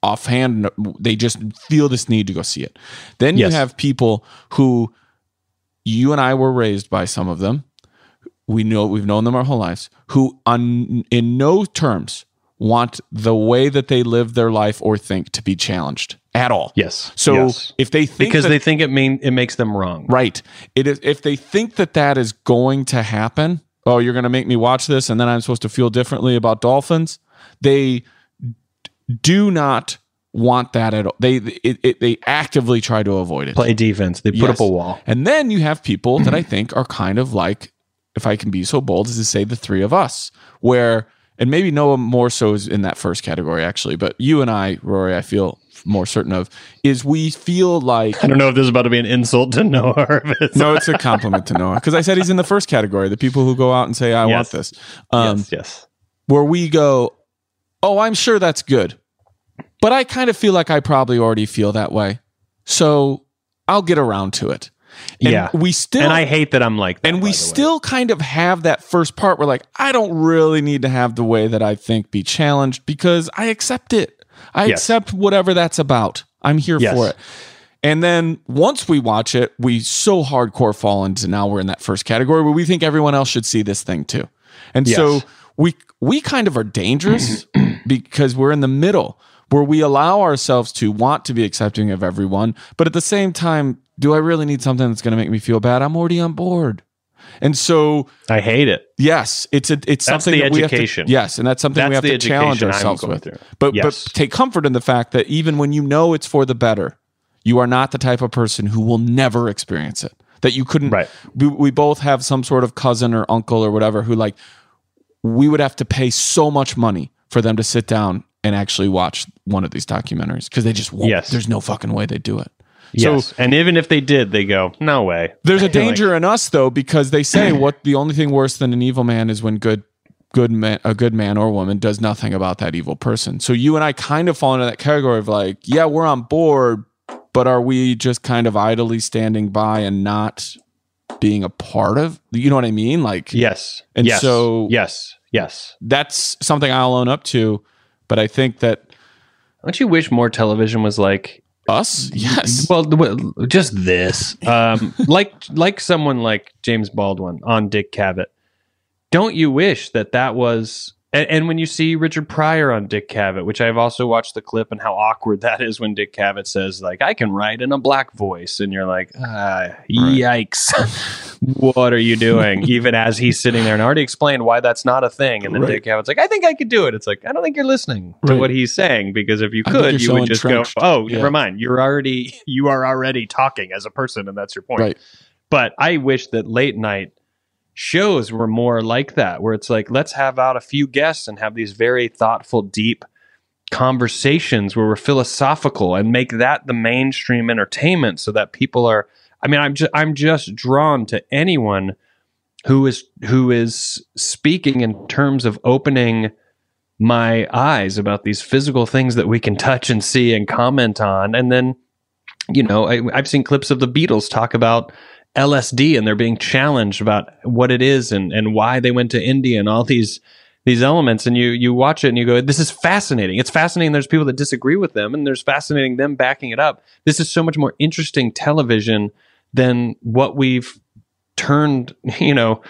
offhand, they just feel this need to go see it. Then Yes. you have people who you and I were raised by some of them we know we've known them our whole lives who on in no terms want the way that they live their life or think to be challenged at all Yes. so Yes. if they think because that- they think it mean it makes them wrong. right it is if they think that that is going to happen oh you're going to make me watch this and then i'm supposed to feel differently about dolphins they do not want that at all they it, it, they actively try to avoid it Play defense. They put Yes. up a wall. and then you have people that I think are kind of like, if I can be so bold as to say, the three of us, where and maybe Noah more so is in that first category actually, but you and I, Rory, I feel more certain of is we feel like I don't know if this is about to be an insult to Noah. Or it's no, it's a compliment to Noah because I said he's in the first category, the people who go out and say, "I want this." Um, yes, yes. where we go, "Oh, I'm sure that's good," but I kind of feel like I probably already feel that way, so I'll get around to it. And yeah. we still, and I hate that I'm like that, and we still kind of have that first part where like I don't really need to have the way that I think be challenged because I accept it. I Yes. accept whatever that's about. I'm here Yes. for it. And then once we watch it, we so hardcore fall into now we're in that first category where we think everyone else should see this thing too. And so we we kind of are dangerous because we're in the middle where we allow ourselves to want to be accepting of everyone, but at the same time, do I really need something that's going to make me feel bad? I'm already on board. And so I hate it. Yes, it's a it's That's something the that we have to- education. yes, and that's something we have to challenge ourselves with. through. But Yes. but take comfort in the fact that even when you know it's for the better, you are not the type of person who will never experience it. That you couldn't. Right. We, we both have some sort of cousin or uncle or whatever who like we would have to pay so much money for them to sit down and actually watch one of these documentaries because they just won't. Yes. There's no fucking way they do it. Yes. So and even if they did, they go, no way. there's a Like, danger in us though because they say what the only thing worse than an evil man is when good good man a good man or woman does nothing about that evil person. So you and I kind of fall into that category of like, yeah, we're on board, but are we just kind of idly standing by and not being a part of? You know what I mean? Like yes. And yes. so- yes. Yes. that's something I'll own up to, but I think that Don't you wish more television was like us, yes. Well, way- just this, um, like like someone like James Baldwin on Dick Cavett. Don't you wish that that was? And, and when you see Richard Pryor on Dick Cavett, which I've also watched the clip, and how awkward that is when Dick Cavett says like, "I can write in a black voice," and you're like, ah, "Yikes, what are you doing?" Even as he's sitting there and already explained why that's not a thing, and then Right. Dick Cavett's like, "I think I could do it." It's like I don't think you're listening to Right. what he's saying because if you could, you're so would just entrenched. go, "Oh, Yeah. never mind. You're already you are already talking as a person, and that's your point." But I wish that late night shows were more like that, where it's like, let's have out a few guests and have these very thoughtful, deep conversations where we're philosophical and make that the mainstream entertainment so that people are I mean, I'm just I'm just drawn to anyone who is who is speaking in terms of opening my eyes about these physical things that we can touch and see and comment on. And then you know I, i've seen clips of the beatles talk about lsd and they're being challenged about what it is and, and why they went to india and all these these elements. And you you watch it and you go this is fascinating. It's fascinating there's people that disagree with them and there's fascinating them backing it up. This is so much more interesting television than what we've turned you know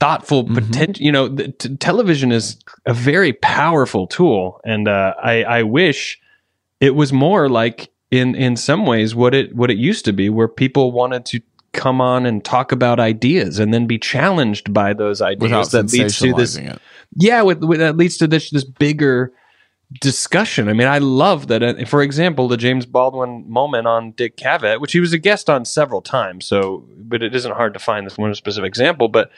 thoughtful potential you know the, t- television is a very powerful tool. And uh, i i wish it was more like in in some ways what it what it used to be where people wanted to come on and talk about ideas and then be challenged by those ideas Without that leads to this it. yeah with, with that leads to this this bigger discussion i mean i love that uh, for example the james baldwin moment on dick cavett which he was a guest on several times so but it isn't hard to find this one specific example but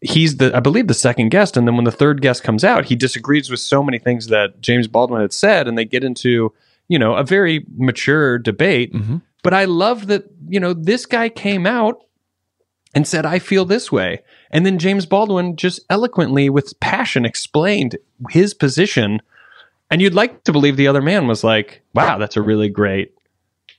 he's the i believe the second guest and then when the third guest comes out he disagrees with so many things that james baldwin had said and they get into you know a very mature debate. Mm-hmm. but i love that you know this guy came out and said i feel this way. And then james baldwin just eloquently with passion explained his position. And you'd like to believe the other man was like wow that's a really great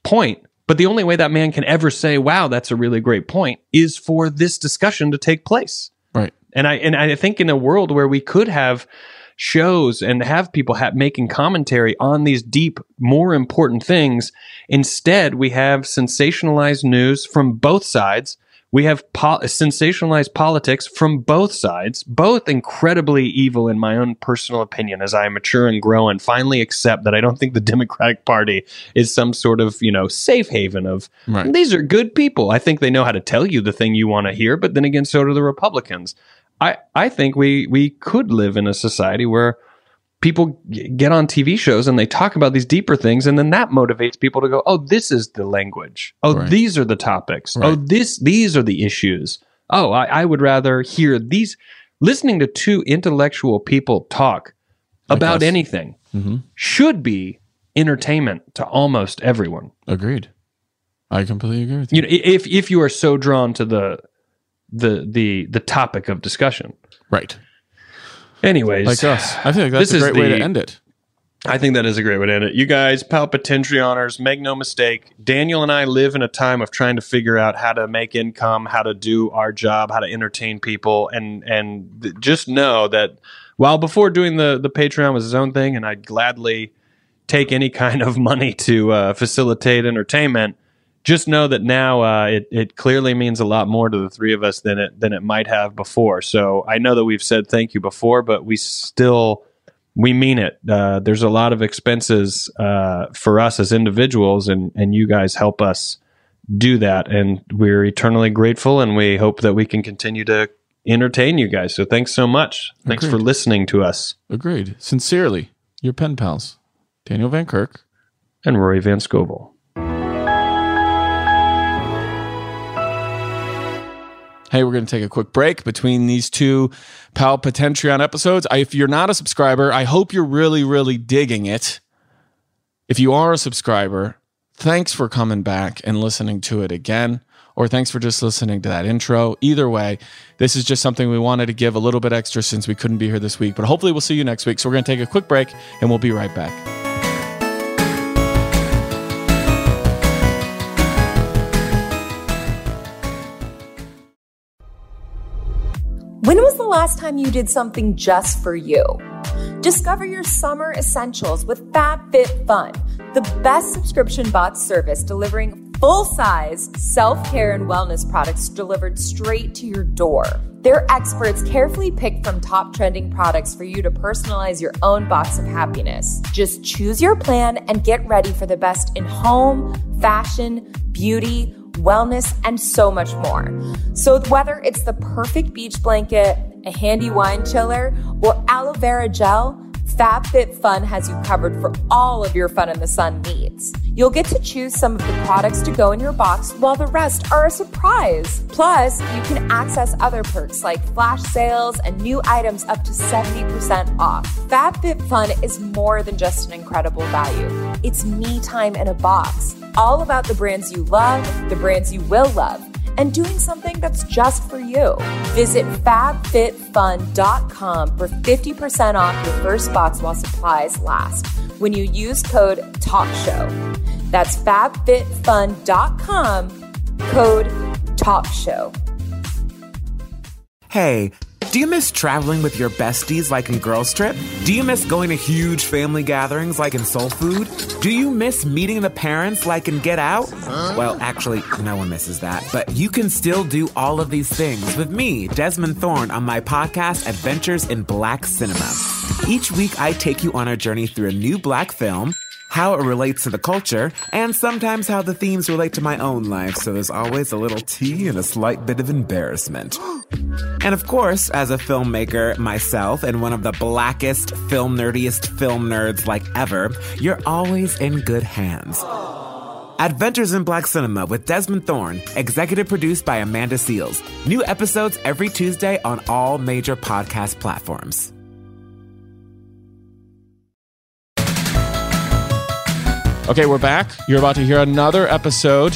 point. But the only way that man can ever say wow that's a really great point is for this discussion to take place. Right. and I and I think in a world where we could have shows and have people ha- making commentary on these deep, more important things, instead we have sensationalized news from both sides. We have po- sensationalized politics from both sides, both incredibly evil in my own personal opinion as I mature and grow and finally accept that I don't think the Democratic Party is some sort of, you know, safe haven of Right. these are good people. I think they know how to tell you the thing you want to hear, but then again, so do the Republicans. I, I think we we could live in a society where people g- get on TV shows and they talk about these deeper things, and then that motivates people to go, "Oh, this is the language. Oh, Right. these are the topics. Oh, this these are the issues. Oh, I, I would rather hear these." listening to two intellectual people talk about us. anything Mm-hmm. should be entertainment to almost everyone. Agreed. I completely agree with you. You know, if if you are so drawn to the the the the topic of discussion. Right. Anyways, Like us. I think that's this a great way to end it. I think that is a great way to end it. You guys, Palpatentryoners, make no mistake. Daniel and I live in a time of trying to figure out how to make income, how to do our job, how to entertain people, and and th- just know that while before doing the the Patreon was his own thing, and I'd gladly take any kind of money to uh, facilitate entertainment. Just know that now uh, it it clearly means a lot more to the three of us than it than it might have before. So I know that we've said thank you before, but we still we mean it. Uh, there's a lot of expenses uh, for us as individuals, and and you guys help us do that, and we're eternally grateful, and we hope that we can continue to entertain you guys. So thanks so much. Thanks for listening to us. Agreed. Sincerely, your pen pals, Daniel Van Kirk. And Rory Van Scovel. Hey, we're going to take a quick break between these two Palpatentreon episodes. I, if you're not a subscriber, I hope you're really, really digging it. If you are a subscriber, thanks for coming back and listening to it again, or thanks for just listening to that intro. Either way, this is just something we wanted to give a little bit extra since we couldn't be here this week, but hopefully we'll see you next week. So we're going to take a quick break and we'll be right back. When was the last time you did something just for you? Discover your summer essentials with FabFitFun, the best subscription box service delivering full-size self-care and wellness products delivered straight to your door. Their experts carefully pick from top trending products for you to personalize your own box of happiness. Just choose your plan and get ready for the best in home, fashion, beauty, wellness, and so much more. So, whether it's the perfect beach blanket, a handy wine chiller, or aloe vera gel, FabFitFun has you covered for all of your fun in the sun needs. You'll get to choose some of the products to go in your box while the rest are a surprise. Plus, you can access other perks like flash sales and new items up to 70% off. FabFitFun is more than just an incredible value. It's me time in a box. All about the brands you love, the brands you will love, and doing something that's just for you. Visit fabfitfun.com for 50% off your first box while supplies last when you use code TALKSHOW. That's fabfitfun.com, code TALKSHOW. Hey, do you miss traveling with your besties like in Girls Trip? Do you miss going to huge family gatherings like in Soul Food? Do you miss meeting the parents like in Get Out? Well, actually, no one misses that. But you can still do all of these things with me, Desmond Thorne, on my podcast, Adventures in Black Cinema. Each week, I take you on a journey through a new black film how it relates to the culture, and sometimes how the themes relate to my own life, so there's always a little tea and a slight bit of embarrassment. And of course, as a filmmaker myself and one of the blackest, film nerdiest film nerds like ever, you're always in good hands. Adventures in Black Cinema with Desmond Thorne, executive produced by Amanda Seales. New episodes every Tuesday on all major podcast platforms. Okay, we're back. You're about to hear another episode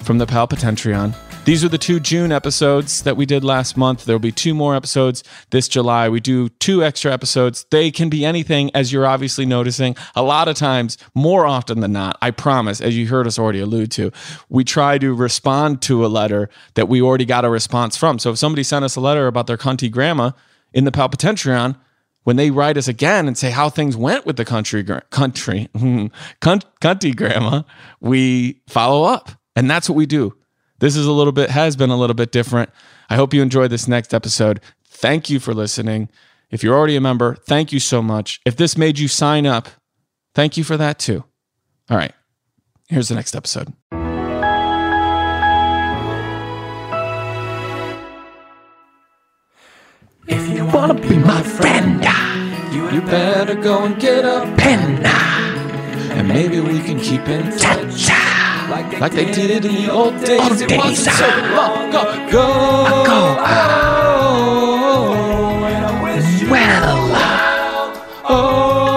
from the Palpatentreon. These are the two June episodes that we did last month. There'll be two more episodes this July. We do two extra episodes. They can be anything, as you're obviously noticing. A lot of times, more often than not, I promise, as you heard us already allude to, we try to respond to a letter that we already got a response from. So if somebody sent us a letter about their cunty grandma in the Palpatentreon, when they write us again and say how things went with the country country country grandma, we follow up, and that's what we do. This is a little bit has been a little bit different. I hope you enjoy this next episode. Thank you for listening. If you're already a member, thank you so much. If this made you sign up, thank you for that too. All right, here's the next episode. wanna be my friend? You better go and get a pen. And maybe we can keep in touch. Like they, did, did in the old days. It days. wasn't so long ago. ago. Oh, well. Oh,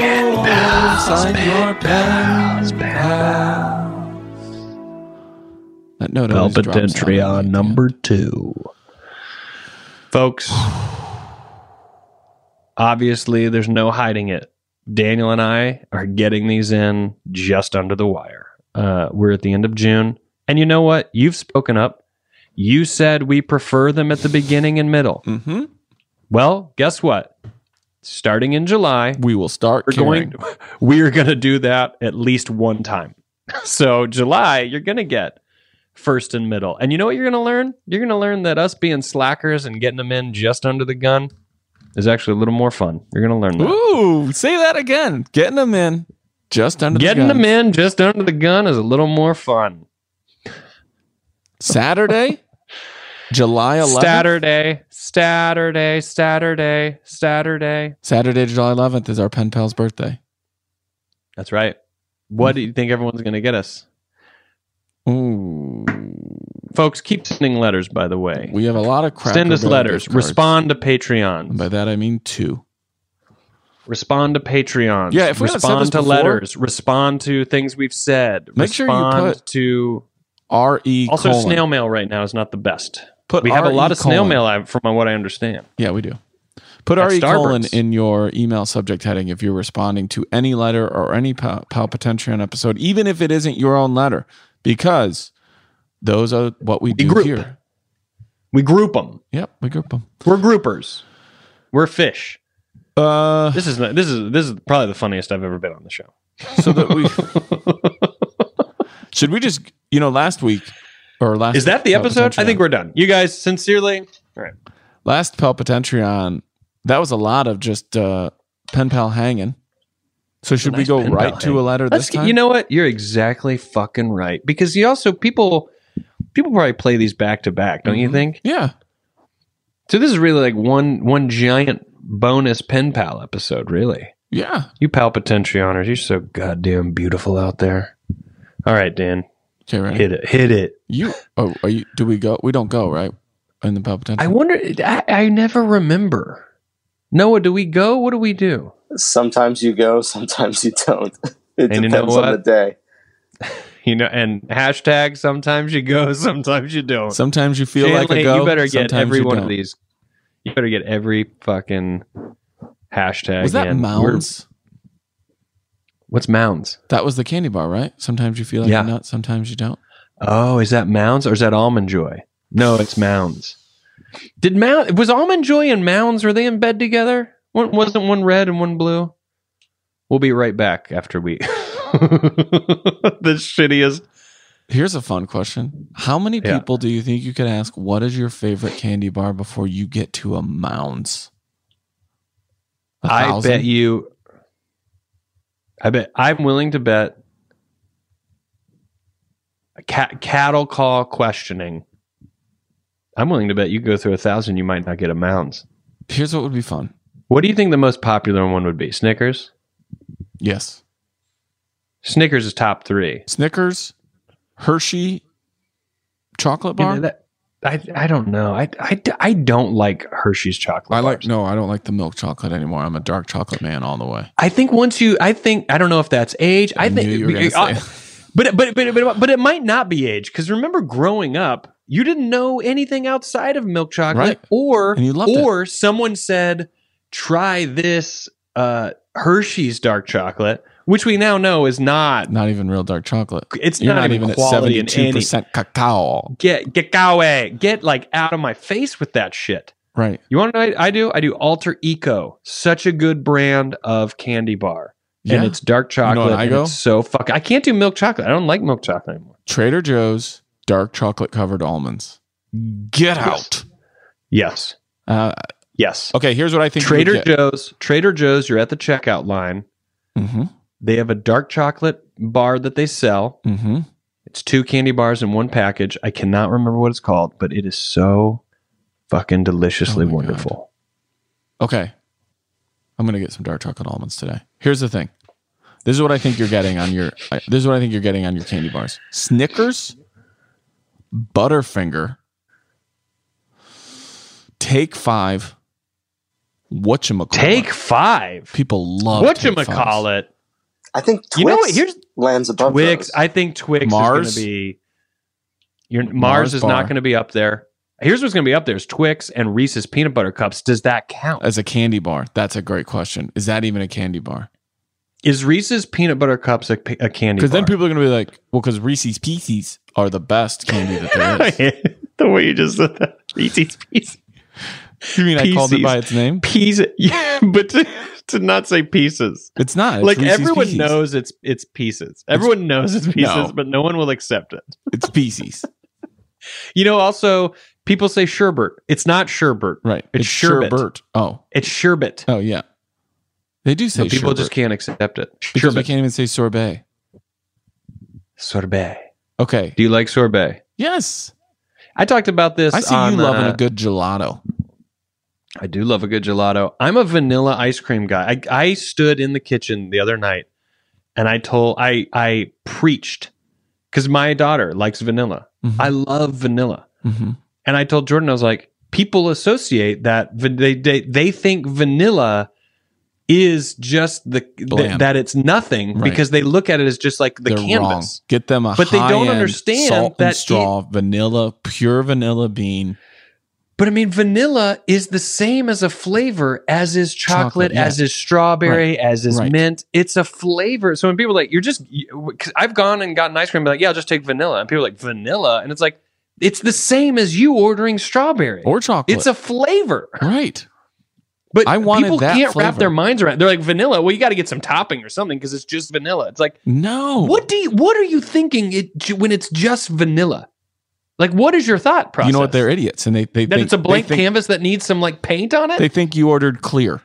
pen pals, sign pen pals, pen pals. That note Velvet entry on number two. Folks, obviously, there's no hiding it. Daniel and I are getting these in just under the wire. Uh, we're at the end of June. And you know what? You've spoken up. You said we prefer them at the beginning and middle. Mm-hmm. Well, guess what? Starting in July, We will start we're caring. going we're going to do that at least one time. So July, you're going to get first and middle. And you know what you're going to learn? You're going to learn that us being slackers and getting them in just under the gun is actually a little more fun. You're going to learn that. Ooh, say that again. Getting them in just under Getting the them in just under the gun is a little more fun. Saturday, July 11th. Saturday, Saturday, Saturday, Saturday. Saturday, July 11th is our pen pal's birthday. That's right. What do you think everyone's going to get us? Ooh. Folks, keep sending letters, by the way. We have a lot of crap. Send us letters. Respond to Patreon. By that I mean two. Respond to Patreon. Yeah, if we respond to before- letters. Respond to things we've said. Make sure you put to R E also colon. snail mail right now is not the best. Put we have a RE lot of snail mail from what I understand. Yeah, we do. Put At RE colon in your email subject heading if you're responding to any letter or any pal- Palpitentian episode, even if it isn't your own letter, because those are what we do group. here. We group them. Yep, we group them. We're groupers. We're fish. Uh, This is this is this is probably the funniest I've ever been on the show. so that we should we just you know last week or last Is that the episode? I think we're done. You guys, sincerely, all right. last Palpitentian that was a lot of just uh, pen pal hanging. So should we go right to a letter Let's this time? You know what? You're exactly fucking right. Because you also people people probably play these back to back, don't you Mhm. think? Yeah. So this is really like one one giant bonus pen pal episode, really. Yeah. You palpitentianers, you're so goddamn beautiful out there. All right, Dan. Okay, ready? Hit it. Hit it. You oh are you do we go we don't go, right? In the Palpitentian. I wonder I, I never remember. Noah, do we go? What do we do? Sometimes you go, sometimes you don't. It And you depends know on the day. You know, and hashtag sometimes you go, sometimes you don't. Sometimes you feel like a go. You better get every one don't. of these. You better get every fucking hashtag. Was that in. mounds? We're- What's mounds? That was the candy bar, right? Sometimes you feel like Yeah. a nut, sometimes you don't. Oh, is that mounds or is that almond joy? No, it's mounds. Did mound was almond joy and mounds? Were they in bed together? One, wasn't one red and one blue? We'll be right back after we. the shittiest. Here's a fun question. How many Yeah. people do you think you could ask what is your favorite candy bar before you get to a mounds? A I bet you. I bet I'm willing to bet. A cat, cattle call questioning. I'm willing to bet you go through a thousand, you might not get a mounds. Here's what would be fun. What do you think the most popular one would be? Snickers. Yes. Snickers is top three. Snickers, Hershey, chocolate bar. You know, that- I I don't know. I, I, I don't like Hershey's chocolate. I like bars. no, I don't like the milk chocolate anymore. I'm a dark chocolate man all the way. I think once you, I think I don't know if that's age. I, I think, knew you were gonna uh, say but, but but but but it might not be age because remember growing up, you didn't know anything outside of milk chocolate, Right. or And you loved it. or someone said, try this uh, Hershey's dark chocolate, which we now know is not. Not even real dark chocolate. It's not, not, even even at quality in seventy two percent cacao. Get get away. Get like out of my face with that shit. Right. You want to know what I do? I do Alter Eco. Such a good brand of candy bar. Yeah. And it's dark You know chocolate. I go? It's so fuck. I can't do milk chocolate. I don't like milk chocolate anymore. Trader Joe's dark chocolate covered almonds. Get out. Yes. Uh, Yes. okay, here's what I think. Trader Joe's. Trader Joe's. You're at the checkout line. Mm-hmm. They have a dark chocolate bar that they sell. Mm-hmm. It's two candy bars in one package. I cannot remember what it's called, but it is so fucking deliciously Oh my God. wonderful. Okay. I'm gonna get some dark chocolate almonds today. Here's the thing. This is what I think you're getting on your. This is what I think you're getting on your candy bars: Snickers, Butterfinger, Take Five, whatchamacallit. Take five. People love What you Fives. call it? I think Twix You know what? Here's lands above Twix. those. I think Twix Mars? is going to be. Your Mars, Mars is bar. not going to be up there. Here's what's going to be up there: is Twix and Reese's peanut butter cups. Does that count? As a candy bar, that's a great question. Is that even a candy bar? Is Reese's peanut butter cups a, a candy? Because then people are going to be like, well, because Reese's Pieces are the best candy that there is. the way you just said that. Reese's Pieces. You mean I called it by its name? Pieces. Yeah, but to, to not say pieces. It's not. It's like Reese's everyone Pieces. knows it's it's pieces. Everyone knows it's pieces, No. but no one will accept it. It's Pieces. You know, also people say sherbet. It's not sherbet. Right. It's, sherbet. sherbet. Oh. It's sherbet. Oh, yeah. They do say But people sherbet. just can't accept it. Because we can't even say sorbet. Sorbet. Okay. Do you like sorbet? Yes. I talked about this. I see on, you loving uh, a good gelato. I do love a good gelato. I'm a vanilla ice cream guy. I, I stood in the kitchen the other night and I told I I preached because my daughter likes vanilla. Mhm. I love vanilla, hmm and I told Jordan I was like, people associate that they they they think vanilla is just the th- that it's nothing Right. because they look at it as just like the They're canvas. wrong. Get them a But they don't understand Salt & Straw vanilla, pure vanilla bean. But I mean, vanilla is the same as a flavor as is chocolate, Chocolate, yeah. as is strawberry, as is Right. mint. It's a flavor. So when people are like, you're just, I've gone and gotten ice cream, and be like, yeah, I'll just take vanilla. And people are like, vanilla. And it's like, it's the same as you ordering strawberry or chocolate. It's a flavor. Right. But I wanted people can't wrap their minds around. They're like vanilla. Well, you got to get some topping or something because it's just vanilla. It's like No. what do you, what are you thinking it when it's just vanilla? Like what is your thought process? You know what? They're idiots, and they they that think, it's a blank think, canvas that needs some like paint on it. They think you ordered clear.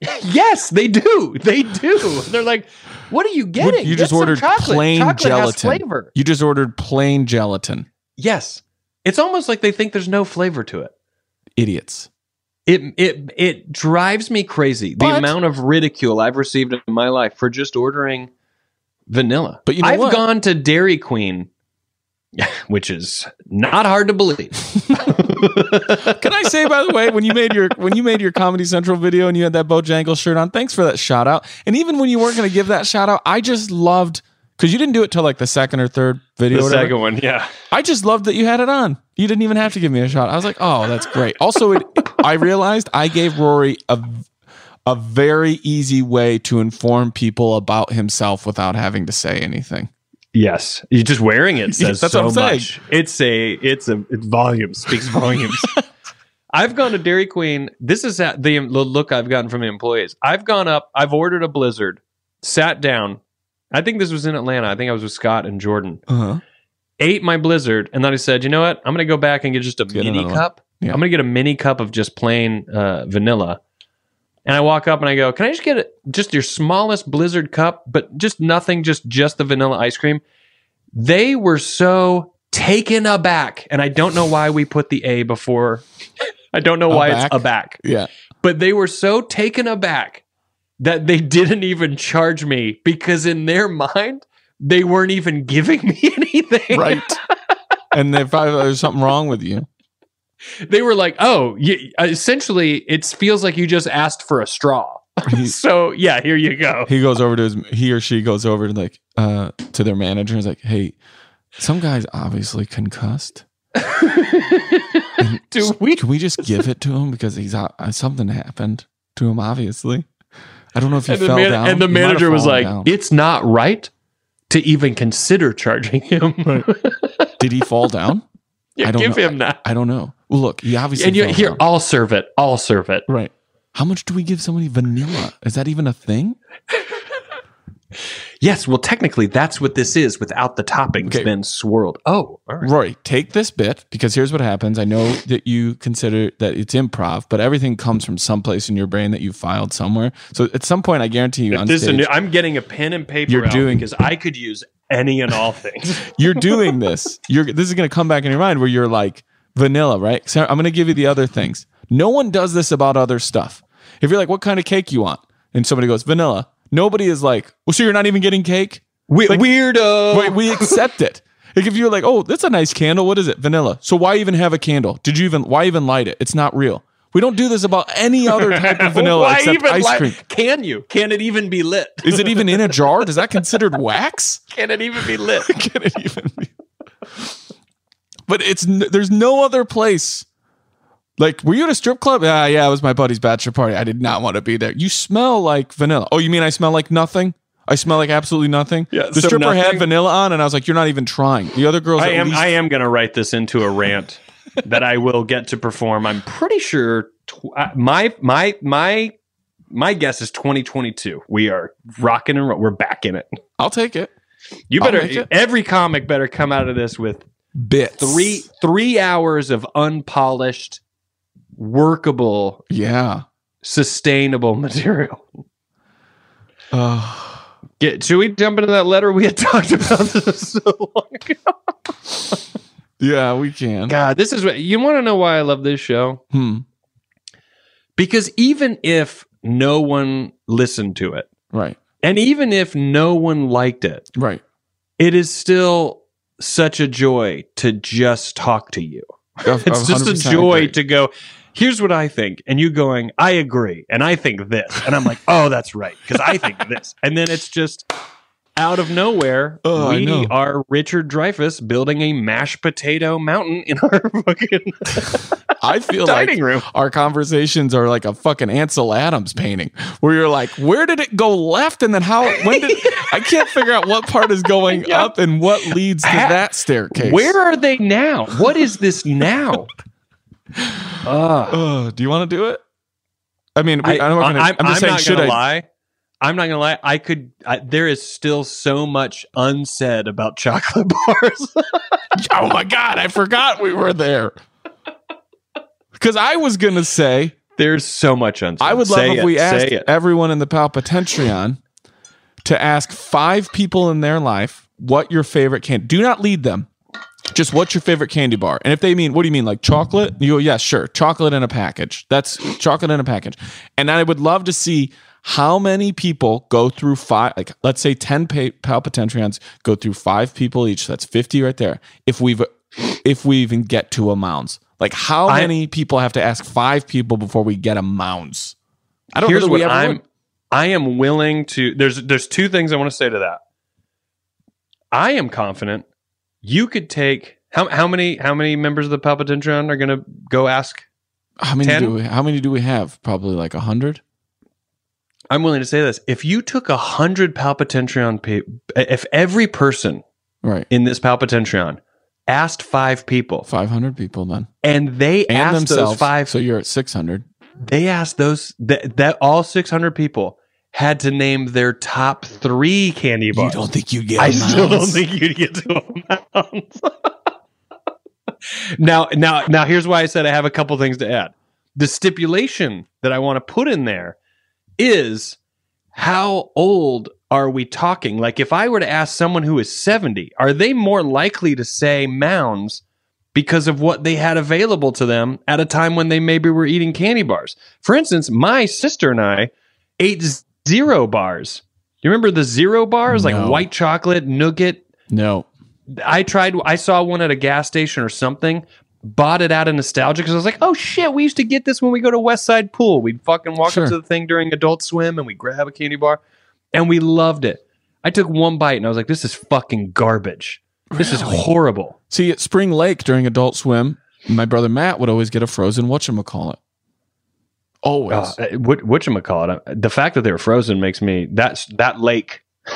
yes, they do. They do. They're like, what are you getting? You Get just ordered chocolate. plain chocolate gelatin. Flavor. You just ordered plain gelatin. Yes, it's almost like they think there's no flavor to it. Idiots. It it it drives me crazy the amount of ridicule I've received in my life for just ordering vanilla. But you know I've what? gone to Dairy Queen, which is not hard to believe. Can I say, by the way, when you made your when you made your Comedy Central video and you had that Bojangles shirt on, thanks for that shout out. And even when you weren't going to give that shout out, I just loved because you didn't do it till like the second or third video. the or second one, yeah. I just loved that you had it on. You didn't even have to give me a shot. I was like, oh, that's great. Also, it, I realized I gave Rory a a very easy way to inform people about himself without having to say anything. Yes, you're just wearing it says That's so what I'm saying. much. It's a it's a it volumes speaks volumes. I've gone to Dairy Queen. This is the, the look I've gotten from the employees. I've gone up. I've ordered a Blizzard. Sat down. I think this was in Atlanta. I think I was with Scott and Jordan. Uh-huh. Ate my Blizzard, and then I said, you know what? I'm going to go back and get just a Get mini cup. Yeah. I'm going to get a mini cup of just plain uh, vanilla. And I walk up and I go, "Can I just get a, just your smallest Blizzard cup, but just nothing, just just the vanilla ice cream?" They were so taken aback, and I don't know why we put the A before. I don't know why Aback? it's aback, Yeah. but they were so taken aback that they didn't even charge me because in their mind they weren't even giving me anything. Right. and if I, thought there's something wrong with you. They were like, "Oh, you, essentially, it feels like you just asked for a straw." So yeah, here you go. he goes over to his he or she goes over to like uh to their manager and is like hey some guy's obviously concussed Do we? can we just give it to him because he's uh, something happened to him obviously i don't know if he And fell man- down and the He manager was like, down. "It's not right to even consider charging him." did he fall down Yeah, I don't give know. him that. i don't know well look he obviously And you here. I'll serve it. I'll serve it. right how much do we give somebody vanilla is that even a thing Yes, well, technically, that's what this is without the toppings Okay. then swirled. Oh, all right. Rory, take this bit because here's what happens. I know that you consider that it's improv, but everything comes from someplace in your brain that you filed somewhere. So at some point, I guarantee you If on this is a stage, new- I'm getting a pen and paper You're out doing- because I could use any and all things. you're doing this. You're this is going to come back in your mind where you're like vanilla, right? So I'm going to give you the other things. No one does this about other stuff. If you're like, what kind of cake you want, and somebody goes vanilla, nobody is like, well, so you're not even getting cake. We- Like- weirdo. Wait, we accept it. Like if you're like, oh, that's a nice candle. What is it? Vanilla. So why even have a candle? Did you even why even light it? It's not real. We don't do this about any other type of vanilla Why except even ice cream. Can you? Can it even be lit? Is it even in a jar? Is that considered wax? Can it even be lit? Can it even be? But it's there's no other place. Like, were you at a strip club? Yeah, yeah, it was my buddy's bachelor party. I did not want to be there. You smell like vanilla. Oh, you mean I smell like nothing? I smell like absolutely nothing. Yeah, the so stripper had vanilla on, and I was like, "You're not even trying." The other girls, I am. least- I am going to write this into a rant that I will get to perform. I'm pretty sure tw- uh, my my my my guess is 2022. We are rocking and ro- we're back in it. I'll take it. You better. it. Every comic better come out of this with bits. three three hours of unpolished, workable, yeah, sustainable material. Uh, Get, should we jump into that letter we had talked about this so long ago? Yeah, we can. God, this is what you want to know why I love this show. Hmm. Because even if no one listened to it, Right. and even if no one liked it, Right. it is still such a joy to just talk to you. It's just a joy agree. to go, here's what I think. And you going, I agree. And I think this. And I'm like, oh, that's right. Because I think this. And then it's just out of nowhere, Oh, we are Richard Dreyfuss building a mashed potato mountain in our fucking I feel dining like room. our conversations are like a fucking Ansel Adams painting, where you're like, "Where did it go left?" And then how? When did? I can't figure out what part is going up and what leads to Ha- that staircase. Where are they now? What is this now? Ah. Oh, do you want to do it? I mean, we, I, am not gonna, I'm, I'm just saying, not should gonna I? lie. I'm not gonna lie. I could. I, there is still so much unsaid about chocolate bars. Oh my god, I forgot we were there. Because I was gonna say, There's so much unsaid. I would love Say if it, we asked everyone in the Palpatentreon to ask five people in their life what your favorite candy. Do not lead them. Just what's your favorite candy bar? And if they mean, what do you mean, like chocolate? You go, yeah, sure, chocolate in a package. That's chocolate in a package. And I would love to see how many people go through five, like let's say ten pa- Palpatentreons go through five people each. That's fifty right there. If we've if we even get to a mounds, like how I- many people have to ask five people before we get a mounds? I don't Here's know what I'm. would. I am willing to. There's there's two things I want to say to that. I am confident you could take how how many how many members of the Palpatentron are going to go ask. How many 10? do we? How many do we have? Probably like a hundred. I'm willing to say this: if you took a hundred Palpatentron, pa- if every person Right, in this Palpatentron asked five people, five hundred people then, and they and asked themselves. those five, So you're at six hundred. they asked those that, that all 600 people had to name their top three candy bars. You don't think you get? I still don't think you'd get to a Mounds. now, now, now, here's why I said I have a couple things to add. The stipulation that I want to put in there is how old are we talking? Like, if I were to ask someone who is 70, are they more likely to say mounds because of what they had available to them at a time when they maybe were eating candy bars? For instance, my sister and I ate zero bars. You remember the zero bars, like white chocolate, nougat, No, I tried. I saw one at a gas station or something. Bought it out of nostalgia because I was like, "Oh shit, we used to get this when we go to West Side Pool. We'd fucking walk Sure. up to the thing during Adult Swim and we grab a candy bar, and we loved it." I took one bite and I was like, "This is fucking garbage. This is horrible." See, at Spring Lake during Adult Swim, my brother Matt would always get a frozen whatchamacallit. Always. Uh, what what you call it? The fact that they were frozen makes me that's that lake.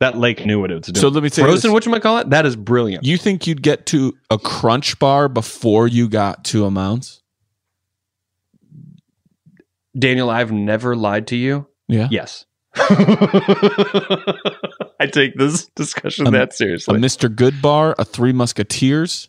That lake knew what it was doing. So let me say frozen. this. What you call it? That is brilliant. you think you'd get to a crunch bar before you got to a mounds? Daniel, I've never lied to you. Yeah. Yes. I take this discussion Um, that seriously. A. Mr. Goodbar, a Three Musketeers.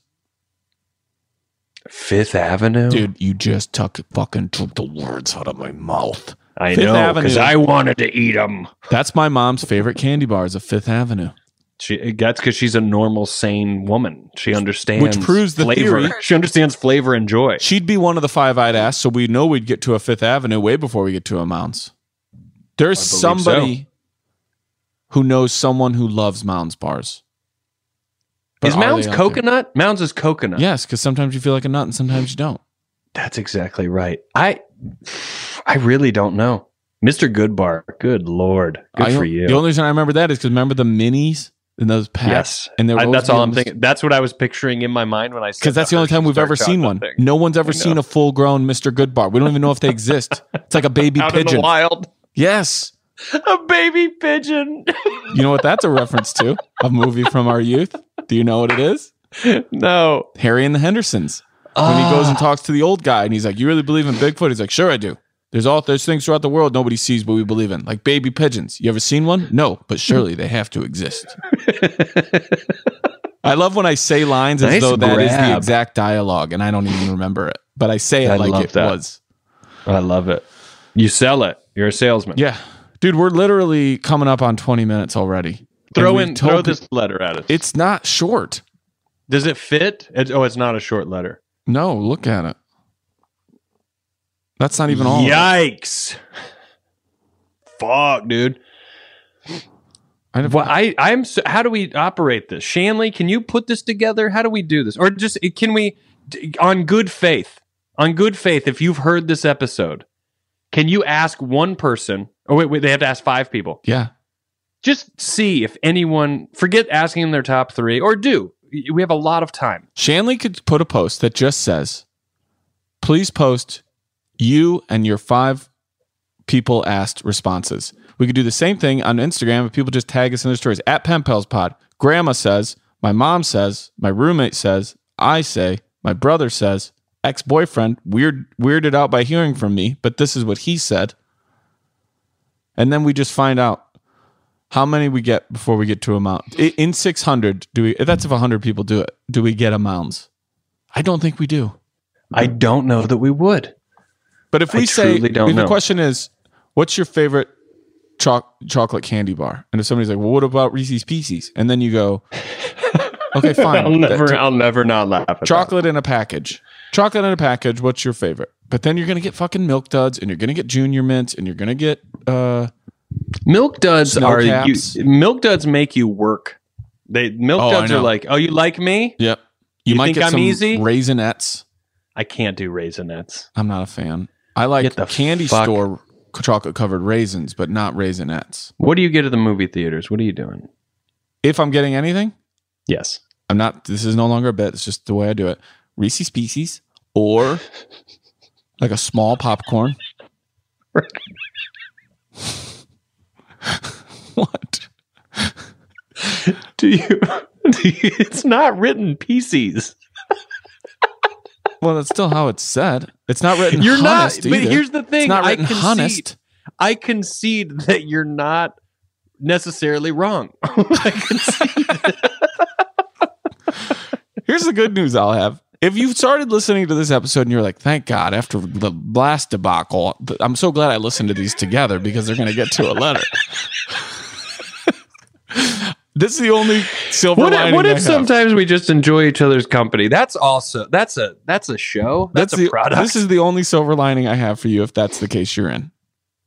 Fifth Avenue, Dude, you just took fucking took the words out of my mouth. I Fifth know because I wanted to eat them. That's my mom's favorite candy bars of Fifth Avenue. She that's because she's a normal, sane woman. She understands, which proves the flavor. theory. She understands flavor and joy. She'd be one of the five I'd ask, so we know we'd get to a Fifth Avenue way before we get to a Mounds. There's somebody who knows someone who loves Mounds bars. But is Mounds there? coconut? Mounds is coconut. Yes, because sometimes you feel like a nut and sometimes you don't. That's exactly right. I I really don't know. Mr. Goodbar, good lord. Good I- for you. The only reason I remember that is because remember the minis in those packs? yes. And I- that's all I'm thinking. That's what I was picturing in my mind when I Because that's the only time we've ever seen one. Thing. No one's ever seen a full grown Mr. Goodbar. We don't even know if they exist. It's like a baby Out in the pigeon. wild. Yes. A baby pigeon. You know what that's a reference to? A movie from our youth. Do you know what it is? no. Harry and the Hendersons. When he goes and Ah. talks to the old guy and he's like, You really believe in Bigfoot? He's like, Sure, I do. There's all there's things throughout the world nobody sees but we believe in. Like baby pigeons. You ever seen one? No, but surely they have to exist. I love when I say lines as Nice though that is the exact dialogue and I don't even remember it. But I say it I like it that. was. I love it. You sell it. You're a salesman. Yeah. Dude, we're literally coming up on 20 minutes already. Throw in throw this letter at us. It's not short. Does it fit? It's, oh, it's not a short letter. No, look at it. That's not even all. Yikes. Fuck, dude. I, well, I, I'm. So, how do we operate this? Shanley, can you put this together? How do we do this? Or just can we, on good faith, on good faith, if you've heard this episode, can you ask one person? Oh wait, wait, they have to ask five people. Yeah. Just see if anyone forget asking them their top three, or do. We have a lot of time. Shanley could put a post that just says, please post you and your five people asked responses. We could do the same thing on Instagram if people just tag us in their stories at Pen Pals Pod. Grandma says, my mom says, my roommate says, I say, my brother says, ex boyfriend, weird, weirded out by hearing from me, but this is what he said. And then we just find out how many we get before we get to a I- In 600, do we, that's if 100 people do it, do we get amounts? I don't think we do. I don't know that we would. But if I we say, don't if the know. question is, what's your favorite choc- chocolate candy bar? And if somebody's like, well, what about Reese's Pieces? And then you go, okay, fine. I'll never, I'll never not laugh at that. chocolate in a package. Chocolate in a package. What's your favorite? But then you're gonna get fucking milk duds, and you're gonna get junior mints, and you're gonna get uh, Milk duds Snow are you, milk duds make you work. They milk Oh, duds are like, oh, you like me? yep. You, You might think get I'm some easy? raisinets. I can't do raisinets. I'm not a fan. I like Get the candy fuck- store chocolate covered raisins, but not raisinets. What do you get at the movie theaters? What are you doing? If I'm getting anything, Yes. I'm not. This is no longer a bet. It's just the way I do it. Reese's Pieces or like a small popcorn. what? Do you? Do you it's not written pieces. Well, that's still how it's said. It's not written. You're not. But here's the thing. It's not I written concede. honest. I concede that you're not necessarily wrong. I concede. Here's the good news I'll have. If you've started listening to this episode and you're like, thank God, after the last debacle, I'm so glad I listened to these together because they're going to get to a letter. this is the only silver what if, lining what if sometimes we just enjoy each other's company? That's also that's a that's a show. That's, That's a the, product. This is the only silver lining I have for you if that's the case you're in.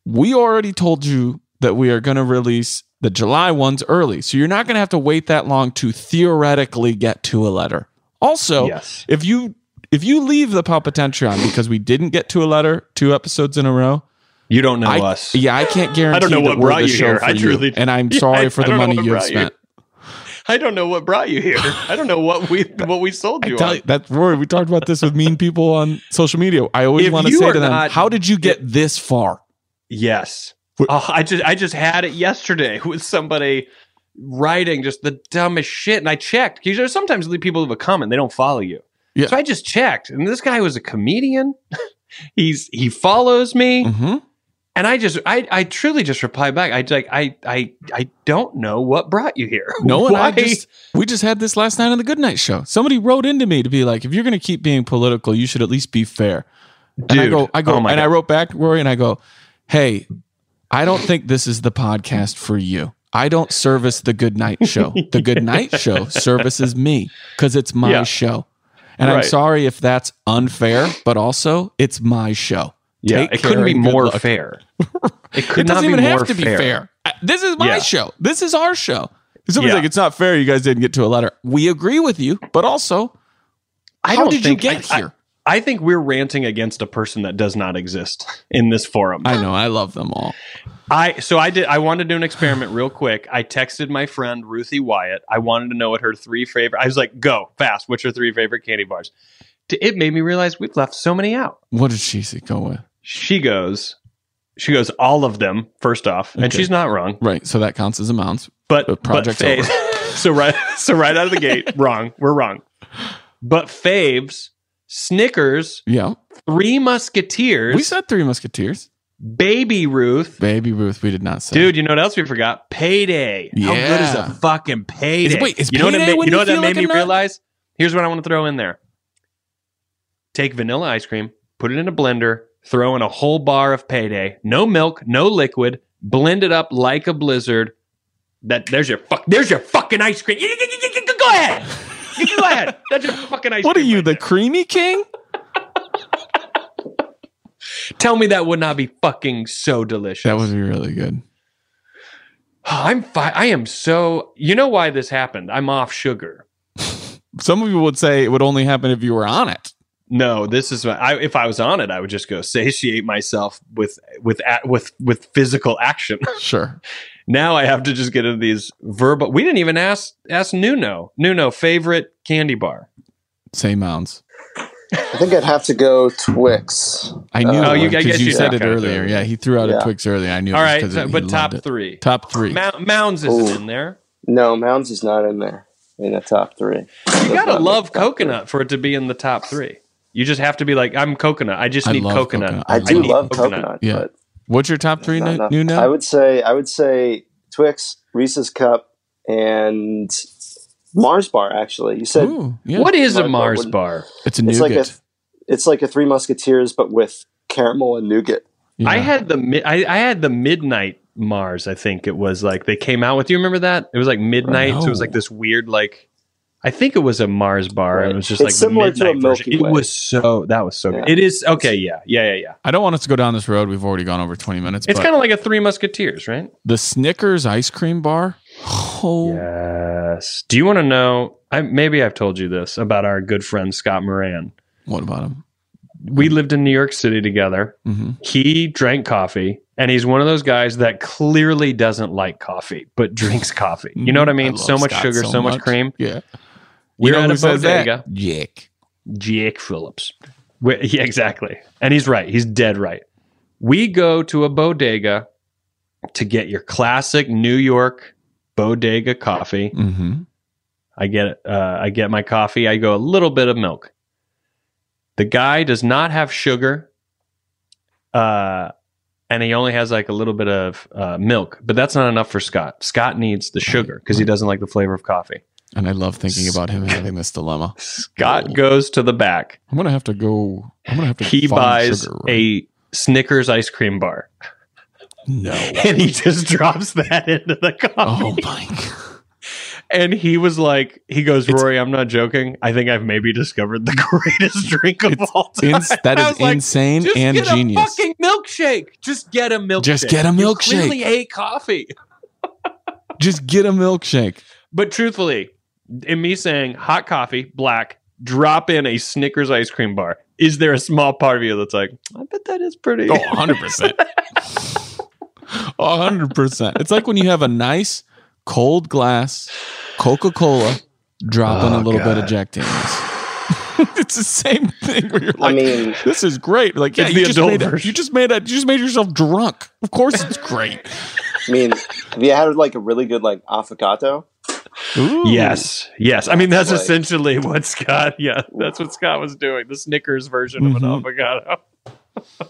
We already told you that we are going to release the July ones early. So you're not going to have to wait that long to theoretically get to a letter. Also, Yes. if you if you leave the Palpatentron because we didn't get to a letter two episodes in a row, you don't know I, us. Yeah, I can't guarantee I don't know what brought the you here. I you. truly- and I'm Yeah, sorry I- for I the money you have you. spent. I don't know what brought you here. I don't know what we what we sold you on. you, that's Rory. We talked about this with mean people on social media. I always want to say to them, not- "How did you get this far?" Yes. Oh, I just I just had it yesterday with somebody writing just the dumbest shit, and I checked because there's sometimes people leave a comment they don't follow you. Yeah. So I just checked, and this guy was a comedian. He's he follows me, Mm-hmm. and I just I I truly just replied back. I like I I I don't know what brought you here. No, and I just we just had this last night on the Good Night Show. Somebody wrote into me to be like, if you're going to keep being political, you should at least be fair. and I go, I go, oh and I wrote back, Rory, and I go, hey, I don't think this is the podcast for you. I don't service the Good Night Show. The Good Night Show services me because it's my Yeah. show. And I'm sorry if that's unfair, but also it's my show. yeah, Take it couldn't be more luck. fair. It could It not even more have to be fair. Uh, This is my Yeah. show. This is our show. Somebody's Yeah. like, it's not fair. You guys didn't get to a letter. We agree with you, but also, I how don't did you get I- here? I think we're ranting against a person that does not exist in this forum. I know. I love them all. I so I did I wanted to do an experiment real quick. I texted my friend Ruthie Wyatt. I wanted to know what her three favorite. I was like, "Go fast! What's your three favorite candy bars?" It made me realize we've left so many out. What did she say? Go with? She goes, she goes all of them. First off, and she's not wrong. Right. So that counts as amounts. But The project's but over. faves, so right so right out of the gate, wrong. We're wrong. But faves, Snickers, Yeah. Three Musketeers, We said Three Musketeers. Baby Ruth. Baby Ruth, we did not say. Dude, you know what else we forgot? Payday. How good is Yeah. a fucking payday? Is- wait, is you know what, it Payday ma- when you know what that made like me realize? Here's what I want to throw in there. Take vanilla ice cream, put it in a blender, throw in a whole bar of payday, no milk, no liquid, blend it up like a blizzard. That there's your fuck there's your fucking ice cream. Go ahead. Go ahead. That's your fucking ice What are cream. you, the creamy king? Tell me that would not be fucking so delicious. That would be really good. Oh, I'm fi- I am so you know why this happened? I'm off sugar. Some people would say it would only happen if you were on it. No, this is I, if I was on it, I would just go satiate myself with with a- with with physical action. Sure. now I have to just get into these verbal. We didn't even ask ask Nuno. Nuno favorite candy bar. Same mounds. I think I'd have to go Twix. I knew. Oh, you- I guess you you said it earlier. throw. Yeah, he threw out Yeah. a Twix earlier. I knew. it was right, 'cause so- he but loved top it. three. Top three. Mou- Mounds isn't Ooh. in there. No, Mounds is not in there in the top three. You gotta love coconut for it to be in the top three. You just have to be like, I'm coconut. I just I need coconut. coconut. I do need love coconut, Yeah. But What's your top three? not Nu- enough. Nuno? I would say I would say Twix, Reese's Cup, and Mars Bar. Actually, you said Ooh, yeah. What is a Mars bar bar? It's a it's like a nougat. it's like a Three Musketeers, but with caramel and nougat. Yeah. I had the I, I had the midnight Mars. I think it was like they came out with. Do you remember that? It was like midnight. So it was like this weird like. I think it was a Mars bar. and It was just It's like similar to a Milky version. It was so that was so good. It is okay. Yeah, yeah, yeah, yeah. I don't want us to go down this road. We've already gone over 20 minutes. It's kind of like a Three Musketeers, right? the Snickers ice cream bar. Oh, Yes. Do you want to know? I maybe I've told you this about our good friend Scott Moran. what about him? We lived in New York City together. hmm He drank coffee, and he's one of those guys that clearly doesn't like coffee, but drinks coffee. You know what I mean? love so much Scott sugar, so, much. cream. Yeah. We're you know who a says bodega. that? Jake. Jake Phillips. We- yeah, exactly. And he's right. He's dead right. We go to a bodega to get your classic New York bodega coffee. Mm-hmm. I get uh, I get my coffee. I go a little bit of milk. The guy does not have sugar, uh, and he only has like a little bit of uh, milk. But that's not enough for Scott. Scott needs the sugar because he doesn't like the flavor of coffee. And I love thinking about him having this dilemma. Scott oh. goes to the back. I'm gonna have to go. I'm gonna have to. He buys sugar. a Snickers ice cream bar. no. and he just drops that into the coffee. Oh my god. And he was like, he goes, Rory, I'm not joking. I think I've maybe discovered the greatest drink of all time. Ins- that is like, insane Just and get genius. a fucking milkshake. Just get a milkshake. Just get a You milkshake. clearly hate coffee. Just get a milkshake. But truthfully, in me saying hot coffee, black, drop in a Snickers ice cream bar, is there a small part of you that's like, I bet that is pretty? Oh, 100%. 100%. It's like when you have a nice cold glass Coca Cola, drop in a Oh, little bit of God. Jack Daniels. it's the same thing where you're I mean, this is great. Like, yeah, It's you the just, adult made a, version. you just made a, you just made yourself drunk. Of course, it's great. I mean, have you had like a really good like affogato? Ooh. Yes, yes. I mean, that's Like- essentially what Scott. Yeah, that's what Scott was doing. The Snickers version of an Mhm. avocado.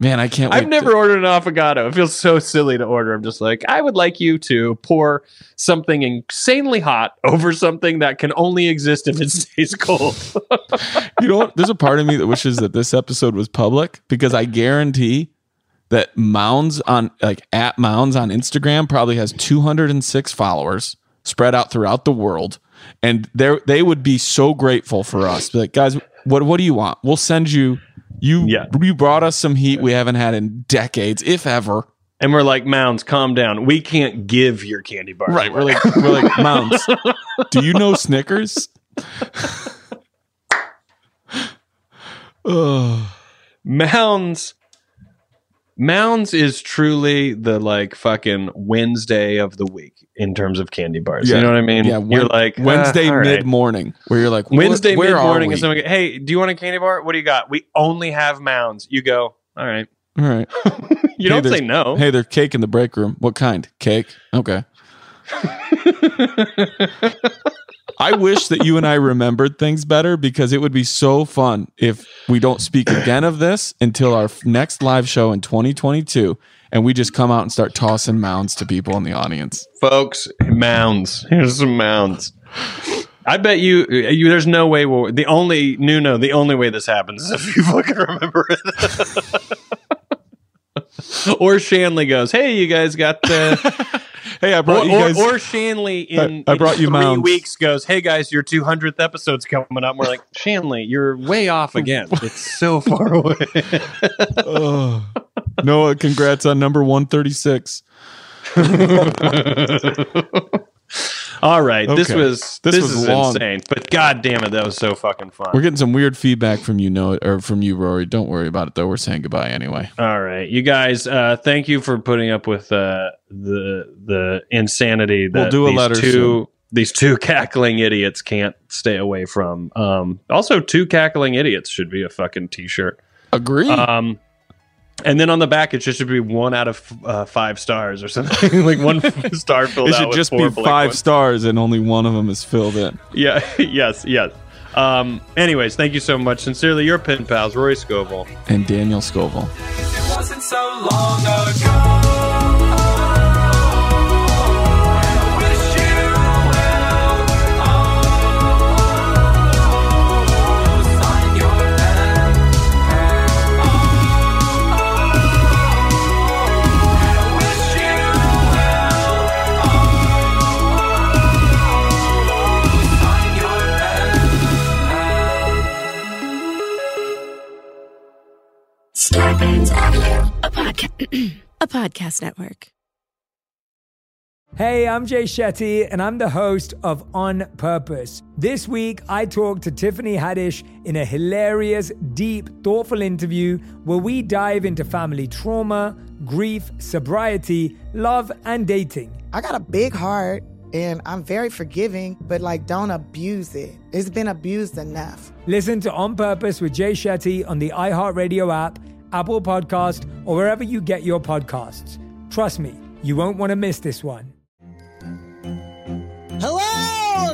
man, I can't. Wait I've never to- ordered an avocado. It feels so silly to order. I'm just like, I would like you to pour something insanely hot over something that can only exist if it stays cold. you know what? There's a part of me that wishes that this episode was public because I guarantee that Mounds on like at Mounds on Instagram probably has 206 followers spread out throughout the world, and they they would be so grateful for us. Like, guys, what what do you want? We'll send you. You Yeah. you brought us some heat we haven't had in decades, if ever. and we're like, Mounds, calm down. We can't give your candy bar. Right? We're like we're like Mounds. Do you know Snickers? Mounds. Mounds is truly the like fucking Wednesday of the week in terms of candy bars. You know what I mean? Yeah, you're like uh, Wednesday right. mid morning, where you're like, Wednesday mid morning, and someone go, "Hey, do you want a candy bar? What do you got? We only have Mounds." You go, "All right." All right. You don't say no. Hey, there's cake in the break room. What kind? Cake. Okay. I wish that you and I remembered things better because it would be so fun if we don't speak again of this until our next live show in 2022 and we just come out and start tossing mounds to people in the audience. folks mounds. Here's some mounds. I bet you, uh, you there's no way we'll, the only nuno the only way this happens is if you fucking remember it or shanley goes hey you guys got the hey i brought or, you guys- or, or shanley in, I- I brought in you three mounds. weeks goes hey guys your 200th episode's coming up we're like shanley you're way off again it's so far away oh. Noah, congrats on number 136. All right this was This this, was is long. insane but god damn it that was so fucking fun We're getting some weird feedback from you, know, or from you, Rory. Don't worry about it, though. We're saying goodbye anyway. All right, you guys. Uh, thank you for putting up with uh, the the insanity that We'll do a these letter two soon. these two cackling idiots can't stay away from. Um, also, two cackling idiots should be a fucking t-shirt. Agree. Um, and then on the back, it should just should be one out of uh, five stars or something, like one star filled it should with just be four blank five ones. stars and only one of them is filled in. Yeah. yes. Yes. Um, anyways, thank you so much. Sincerely, your pen pals, Rory Scovel. And Daniel Scoville. A podcast network. Hey, I'm Jay Shetty, and I'm the host of On Purpose. This week, I talked to Tiffany Haddish in a hilarious, deep, thoughtful interview where we dive into family trauma, grief, sobriety, love, and dating. I got a big heart and I'm very forgiving, but like don't abuse it. It's been abused enough. Listen to On Purpose with Jay Shetty on the iHeartRadio app, Apple Podcast, or wherever you get your podcasts. Trust me, you won't want to miss this one.